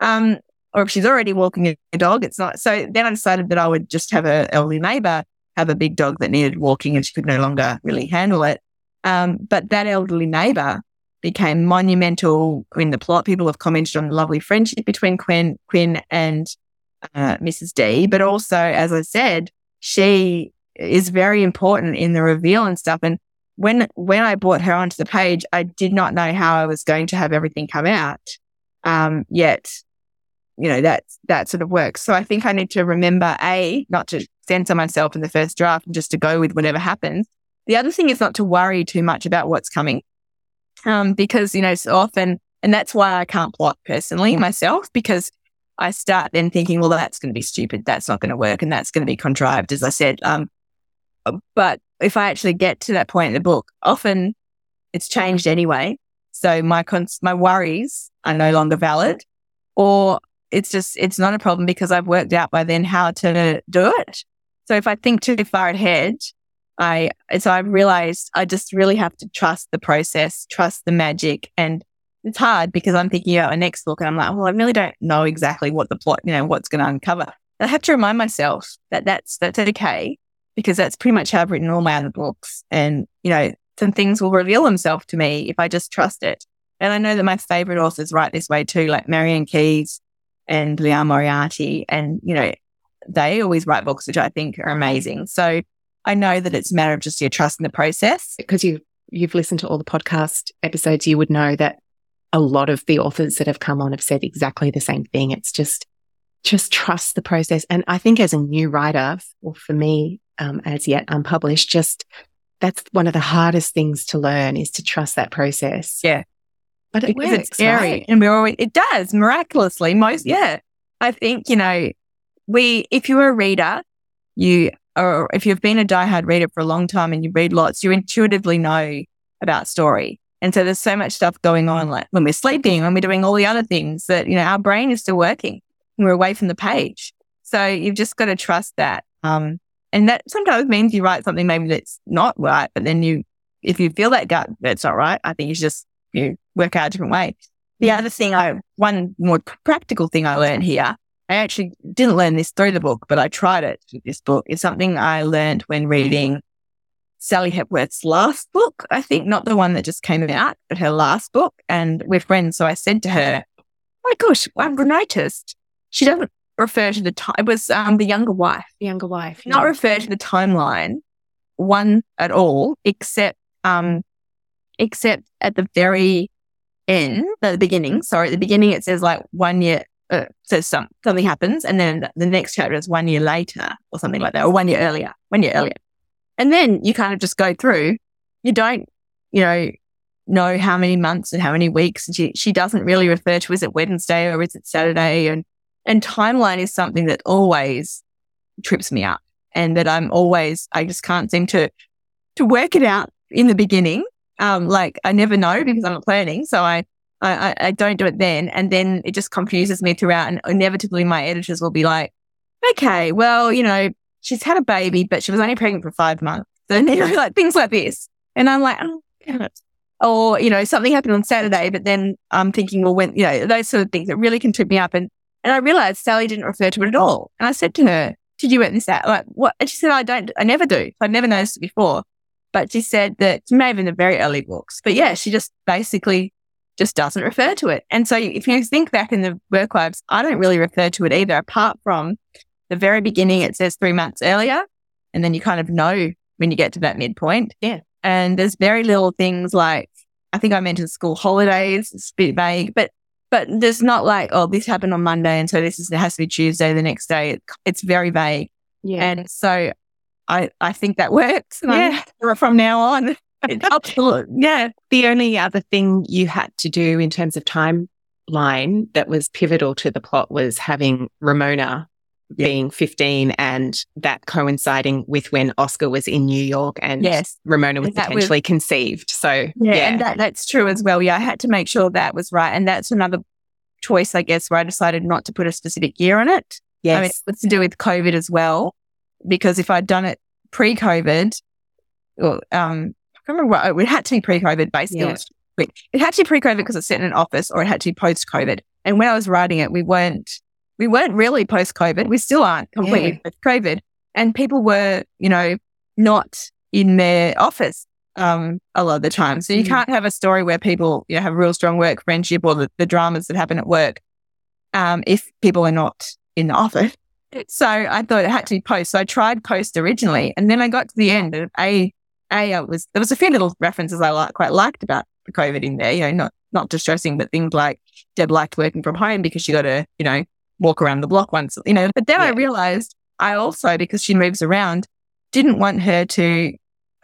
Um, or if she's already walking a dog, it's not. So then I decided that I would just have a elderly neighbor have a big dog that needed walking and she could no longer really handle it. Um, but that elderly neighbor became monumental in the plot. People have commented on the lovely friendship between Quinn, Quinn and uh, Mrs. D. But also, as I said, she is very important in the reveal and stuff. And when when I brought her onto the page, I did not know how I was going to have everything come out. Um, yet, you know, that that sort of works. So I think I need to remember a not to censor myself in the first draft and just to go with whatever happens. The other thing is not to worry too much about what's coming, um, because you know so often, and that's why I can't plot personally myself because I start then thinking, well, that's going to be stupid. That's not going to work, and that's going to be contrived, as I said. Um, but if I actually get to that point in the book, often it's changed anyway. So my cons- my worries are no longer valid, or it's just it's not a problem because I've worked out by then how to do it. So if I think too far ahead, I so I've realized I just really have to trust the process, trust the magic, and it's hard because I'm thinking about my next book and I'm like, well, I really don't know exactly what the plot, you know, what's going to uncover. I have to remind myself that that's that's okay because that's pretty much how I've written all my other books, and you know, some things will reveal themselves to me if I just trust it. And I know that my favorite authors write this way too, like Marianne Keyes and Liane Moriarty, and you know, they always write books which I think are amazing. So I know that it's a matter of just your trust in the process. Because you you've listened to all the podcast episodes, you would know that a lot of the authors that have come on have said exactly the same thing. It's just just trust the process. And I think as a new writer, or for me, um, as yet unpublished, just that's one of the hardest things to learn is to trust that process. Yeah. But it because works, it's scary right? and we're always it does miraculously most yeah i think you know we if you're a reader you or if you've been a diehard reader for a long time and you read lots you intuitively know about story and so there's so much stuff going on like when we're sleeping when we're doing all the other things that you know our brain is still working when we're away from the page so you've just got to trust that um and that sometimes means you write something maybe that's not right but then you if you feel that gut that's not right i think you just you work out a different way. The other thing I, one more practical thing I learned here, I actually didn't learn this through the book, but I tried it with this book. It's something I learned when reading Sally Hepworth's last book. I think not the one that just came out, but her last book. And we're friends. So I said to her, oh my gosh, I've noticed she doesn't refer to the time. It was um, the younger wife The younger wife. not yeah. refer to the timeline one at all, except um, except at the very end, at the beginning. Sorry, at the beginning it says like one year. Uh, says some something happens, and then the next chapter is one year later, or something like that, or one year earlier, one year earlier, and then you kind of just go through. You don't, you know, know how many months and how many weeks. And she, she doesn't really refer to is it Wednesday or is it Saturday? And, and timeline is something that always trips me up and that I'm always, I just can't seem to, to work it out in the beginning. Um, like I never know because I'm not planning. So I, I, I don't do it then. And then it just confuses me throughout. And inevitably my editors will be like, okay, well, you know, she's had a baby, but she was only pregnant for five months. (laughs) And you know, like things like this. And I'm like, oh. Or, you know, something happened on Saturday, but then I'm thinking, well, when, you know, those sort of things that really can trip me up. And, and I realized Sally didn't refer to it at all. And I said to her, did you work this out? Like, what? And she said, I don't, I never do. I never noticed it before. But she said that she may have in the very early books, but yeah, she just basically just doesn't refer to it. And so if you think back in the Workwives, I don't really refer to it either, apart from the very beginning, it says three months earlier. And then you kind of know when you get to that midpoint. Yeah. And there's very little things like, I think I mentioned school holidays. It's a bit vague, but, but there's not like, oh, this happened on Monday. And so this is, it has to be Tuesday the next day. It, it's very vague. Yeah. And so I, I think that (laughs) works. Yeah. I'm- from now on, (laughs) absolutely. Yeah. the only other thing you had to do in terms of timeline that was pivotal to the plot was having Ramona Yeah. being 15 and that coinciding with when Oscar was in New York and Yes. Ramona was And that was- potentially conceived. So, Yeah, yeah. and that, that's true as well. Yeah, I had to make sure that was right. And that's another choice, I guess, where I decided not to put a specific year on it. yes. I mean, it's to do with COVID as well, because if I'd done it pre-COVID, or um, I can't remember what it had to be pre-COVID. Basically, Yeah. it, had to be pre-COVID because it's set in an office, or it had to be post-COVID. And when I was writing it, we weren't we weren't really post-COVID. We still aren't completely post-COVID, and people were, you know, not in their office um, a lot of the time. So you Mm. can't have a story where people you know, have real strong work friendship or the, the dramas that happen at work um, if people are not in the office. So I thought it had to be post. So I tried post originally, and then I got to the end and a a I was there was a few little references I like, quite liked about the COVID in there. You know, not not distressing, but things like Deb liked working from home because she got a, you know walk around the block once. You know, but then I realized I also because she moves around didn't want her to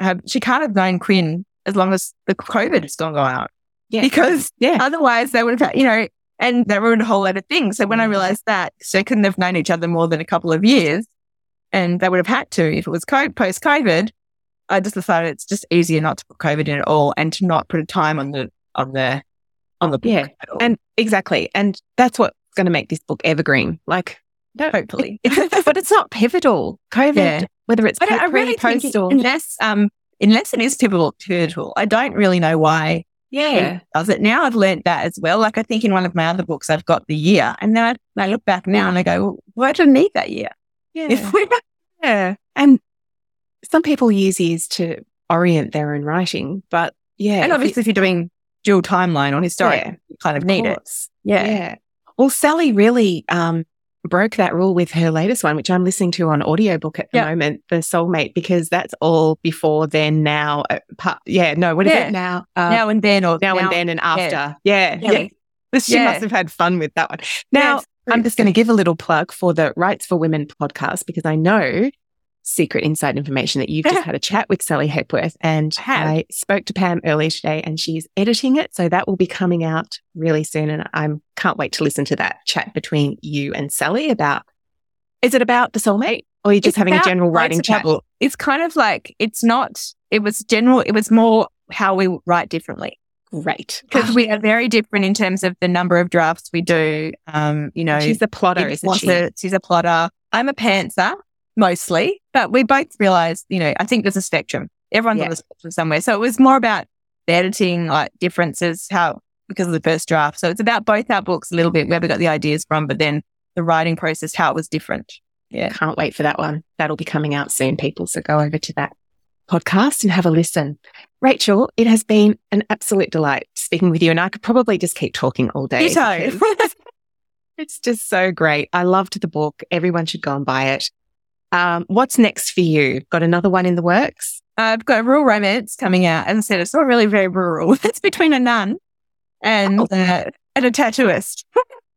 have. She can't have known Quinn as long as the COVID has gone go out yeah. because yeah. Otherwise, they would have, you know, and they ruined a whole lot of things. So when I mm. realized that, so they couldn't have known each other more than a couple of years, and they would have had to if it was co- post COVID. I just decided it's just easier not to put COVID in at all, and to not put a time on the on the on the book Yeah. at all. And exactly. And that's what's going to make this book evergreen. Like, no, hopefully, (laughs) but it's not pivotal. COVID, Yeah. whether it's I, don't, I really think post or unless um unless it is pivotal pivotal, I don't really know why yeah, it does it now. I've learned that as well. Like I think in one of my other books, I've got the year, and then I, I look back now and I go, well, why did I need that year? yeah. If (laughs) Yeah. And some people use years to orient their own writing, but yeah. and if obviously, if you're doing dual timeline on historic, Yeah, you kind of need it. Yeah. Yeah. Well, Sally really um, broke that rule with her latest one, which I'm listening to on audiobook at the Yeah. moment, The Soulmate, because that's all before, then, now. Uh, pa- yeah, no, what is Yeah. it now? Uh, now and then, or now, and then and after. Yeah. Yeah. Yeah. She must have had fun with that one. Now. I'm just going to give a little plug for the Writes for Women podcast because I know secret inside information that you've just (laughs) had a chat with Sally Hepworth and I. I spoke to Pam earlier today and she's editing it. So that will be coming out really soon. And I can't wait to listen to that chat between you and Sally about, is it about the soulmate or are you just It's having a general writing of chat? Couple. It's kind of like it's not. It was general. It was more how we write differently Great. because we are very different in terms of the number of drafts we do. Um, you know, she's a plotter, isn't she? a- she's a plotter. I'm a pantser mostly, but we both realized, you know, I think there's a spectrum. Everyone's Yeah. on the spectrum somewhere. So it was more about the editing, like differences, how, because of the first draft. So it's about both our books a little bit, where we got the ideas from, but then the writing process, how it was different. Yeah. Can't wait for that one. That'll be coming out soon, people. So go over to that podcast and have a listen. Rachael, it has been an absolute delight speaking with you. And I could probably just keep talking all day. (laughs) It's just so great. I loved the book. Everyone should go and buy it. Um, what's next for you? Got another one in the works? I've got a rural romance coming out. As I said, it's not really very rural. (laughs) It's between a nun and, Oh. uh, and a tattooist. (laughs)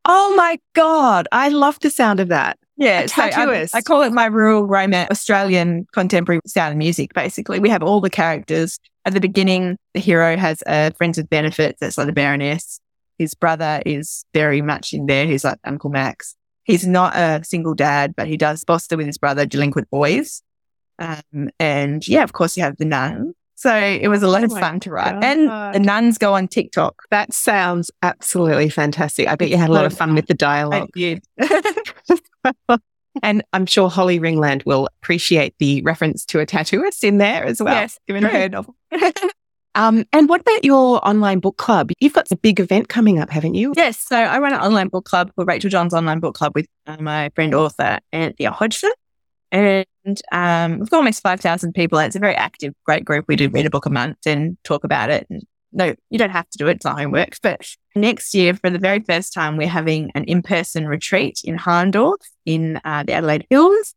Oh my God. I love the sound of that. Yeah, A so I- tattooist. I, call it my rural romance Australian contemporary sound and music. Basically, we have all the characters at the beginning, the hero has a friends with benefits that's like the Baroness. His brother is very much in there. He's like Uncle Max. He's not a single dad, but he does foster with his brother delinquent boys. Um, and yeah, of course, you have the nun. So it was a lot Oh of fun to write. God. And the nuns go on TikTok. That sounds absolutely fantastic. I bet you had a lot of fun with the I dialogue. did. (laughs) (laughs) and I'm sure Holly Ringland will appreciate the reference to a tattooist in there as well. yes, given true. her novel. (laughs) Um, and what about your online book club? You've got a big event coming up, haven't you? Yes, so I run an online book club called Rachael Johns Online Book Club with uh, my friend author Anthea Hodgson. And um, we've got almost 5,000 people. It's a very active, great group. We do read a book a month and talk about it. And no, you don't have to do it. It's not homework. But next year, for the very first time, we're having an in-person retreat in Hahndorf in uh, the Adelaide Hills.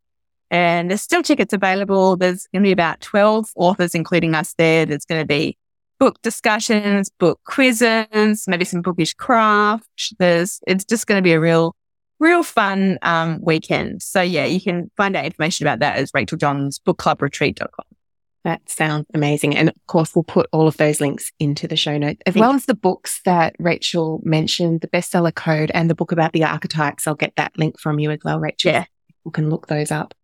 And there's still tickets available. There's going to be about 12 authors, including us there. There's going to be book discussions, book quizzes, maybe some bookish craft. There's, it's just going to be a real, real fun um, weekend. So yeah, you can find out information about that as Rachael Johns bookclubretreat.com. That sounds amazing. And of course, we'll put all of those links into the show notes, as well as the books that Rachael mentioned, the bestseller code and the book about the archetypes. I'll get that link from you as well, Rachael. Yeah. People can look those up.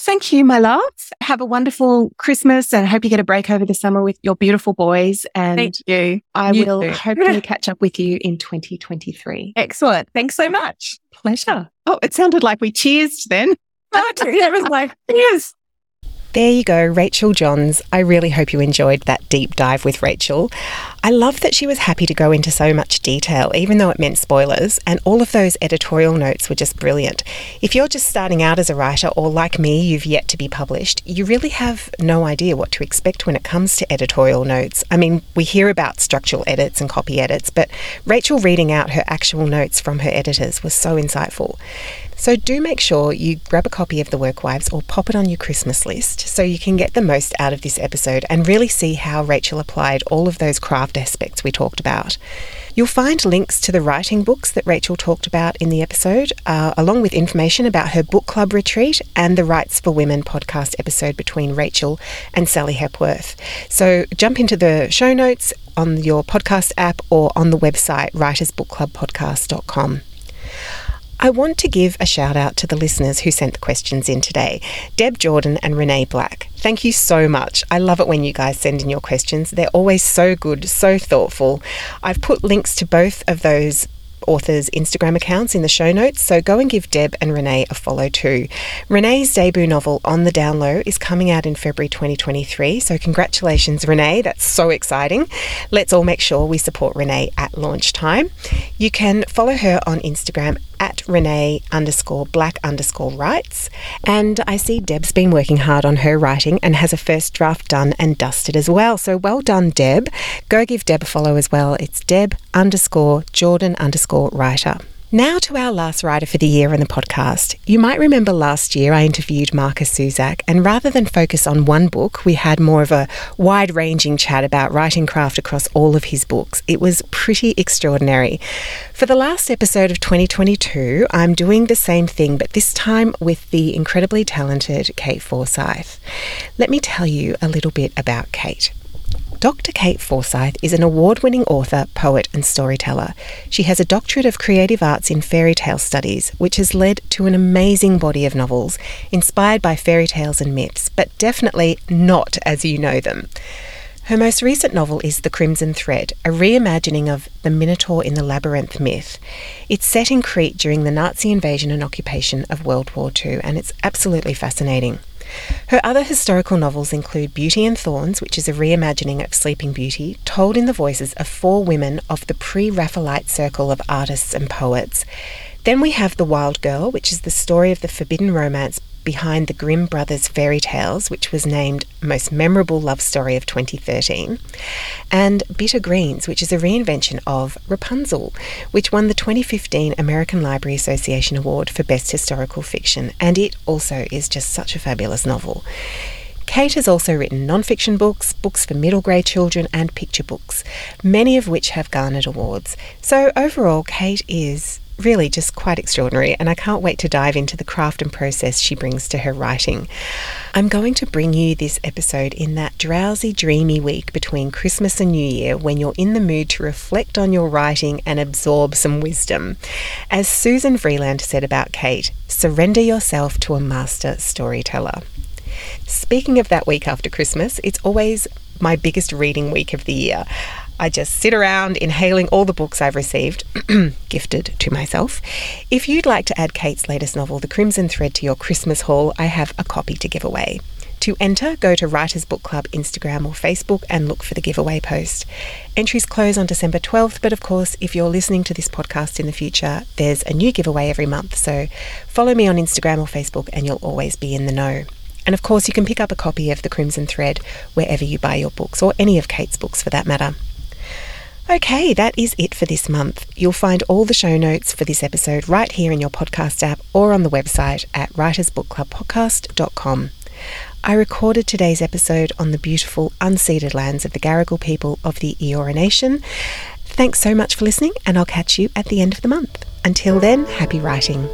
Thank you, my love. Have a wonderful Christmas and hope you get a break over the summer with your beautiful boys. And Thank you. I You will too. hopefully (laughs) catch up with you in 2023. Excellent. Thanks so much. Pleasure. Oh, it sounded like we cheersed then. Oh, that was like, (laughs) yes. There you go, Rachael Johns. I really hope you enjoyed that deep dive with Rachael. I love that she was happy to go into so much detail, even though it meant spoilers, and all of those editorial notes were just brilliant. If you're just starting out as a writer, or like me, you've yet to be published, you really have no idea what to expect when it comes to editorial notes. I mean, we hear about structural edits and copy edits, but Rachael reading out her actual notes from her editors was so insightful. So do make sure you grab a copy of The Workwives or pop it on your Christmas list so you can get the most out of this episode and really see how Rachael applied all of those craft aspects we talked about. You'll find links to the writing books that Rachael talked about in the episode, uh, along with information about her book club retreat and the Writes for Women podcast episode between Rachael and Sally Hepworth. So jump into the show notes on your podcast app or on the website writersbookclubpodcast.com. I want to give a shout out to the listeners who sent the questions in today Deb Jordan and Renee Black. Thank you so much. I love it when you guys send in your questions. They're always so good, so thoughtful. I've put links to both of those authors' Instagram accounts in the show notes, so go and give Deb and Renee a follow too. Renee's debut novel, On the Down Low, is coming out in February 2023, so congratulations, Renee. That's so exciting. Let's all make sure we support Renee at launch time. You can follow her on Instagram at Renee underscore black underscore writes. And I see Deb's been working hard on her writing and has a first draft done and dusted as well. So well done, Deb. Go give Deb a follow as well. It's Deb underscore Jordan underscore writer. Now to our last writer for the year in the podcast. You might remember last year I interviewed Markus Zusak, and rather than focus on one book, we had more of a wide ranging chat about writing craft across all of his books. It was pretty extraordinary. For the last episode of 2022, I'm doing the same thing, but this time with the incredibly talented Kate Forsyth. Let me tell you a little bit about Kate. Dr. Kate Forsyth is an award winning author, poet, and storyteller. She has a doctorate of creative arts in fairy tale studies, which has led to an amazing body of novels inspired by fairy tales and myths, but definitely not as you know them. Her most recent novel is The Crimson Thread, a reimagining of the Minotaur in the Labyrinth myth. It's set in Crete during the Nazi invasion and occupation of World War II, and it's absolutely fascinating. Her other historical novels include Beauty and Thorns, which is a reimagining of Sleeping Beauty, told in the voices of four women of the pre Raphaelite circle of artists and poets. Then we have The Wild Girl, which is the story of the forbidden romance behind the Grimm Brothers fairy tales, which was named Most Memorable Love Story of 2013, and Bitter Greens, which is a reinvention of Rapunzel, which won the 2015 American Library Association Award for Best Historical Fiction, and it also is just such a fabulous novel. Kate has also written non-fiction books, books for middle grade children, and picture books, many of which have garnered awards. So overall, Kate is really just quite extraordinary, and I can't wait to dive into the craft and process she brings to her writing. I'm going to bring you this episode in that drowsy, dreamy week between Christmas and New Year when you're in the mood to reflect on your writing and absorb some wisdom. As Susan Freeland said about Kate, surrender yourself to a master storyteller. Speaking of that week after Christmas, it's always my biggest reading week of the year. I just sit around inhaling all the books I've received, (clears throat) gifted to myself. If you'd like to add Kate's latest novel, The Crimson Thread, to your Christmas haul, I have a copy to give away. To enter, go to Writers Book Club Instagram or Facebook and look for the giveaway post. Entries close on December 12th, but of course, if you're listening to this podcast in the future, there's a new giveaway every month. So follow me on Instagram or Facebook and you'll always be in the know. And of course, you can pick up a copy of The Crimson Thread wherever you buy your books, or any of Kate's books for that matter. Okay, that is it for this month. You'll find all the show notes for this episode right here in your podcast app or on the website at writersbookclubpodcast.com. I recorded today's episode on the beautiful unceded lands of the Gadigal people of the Eora Nation. Thanks so much for listening, and I'll catch you at the end of the month. Until then, happy writing.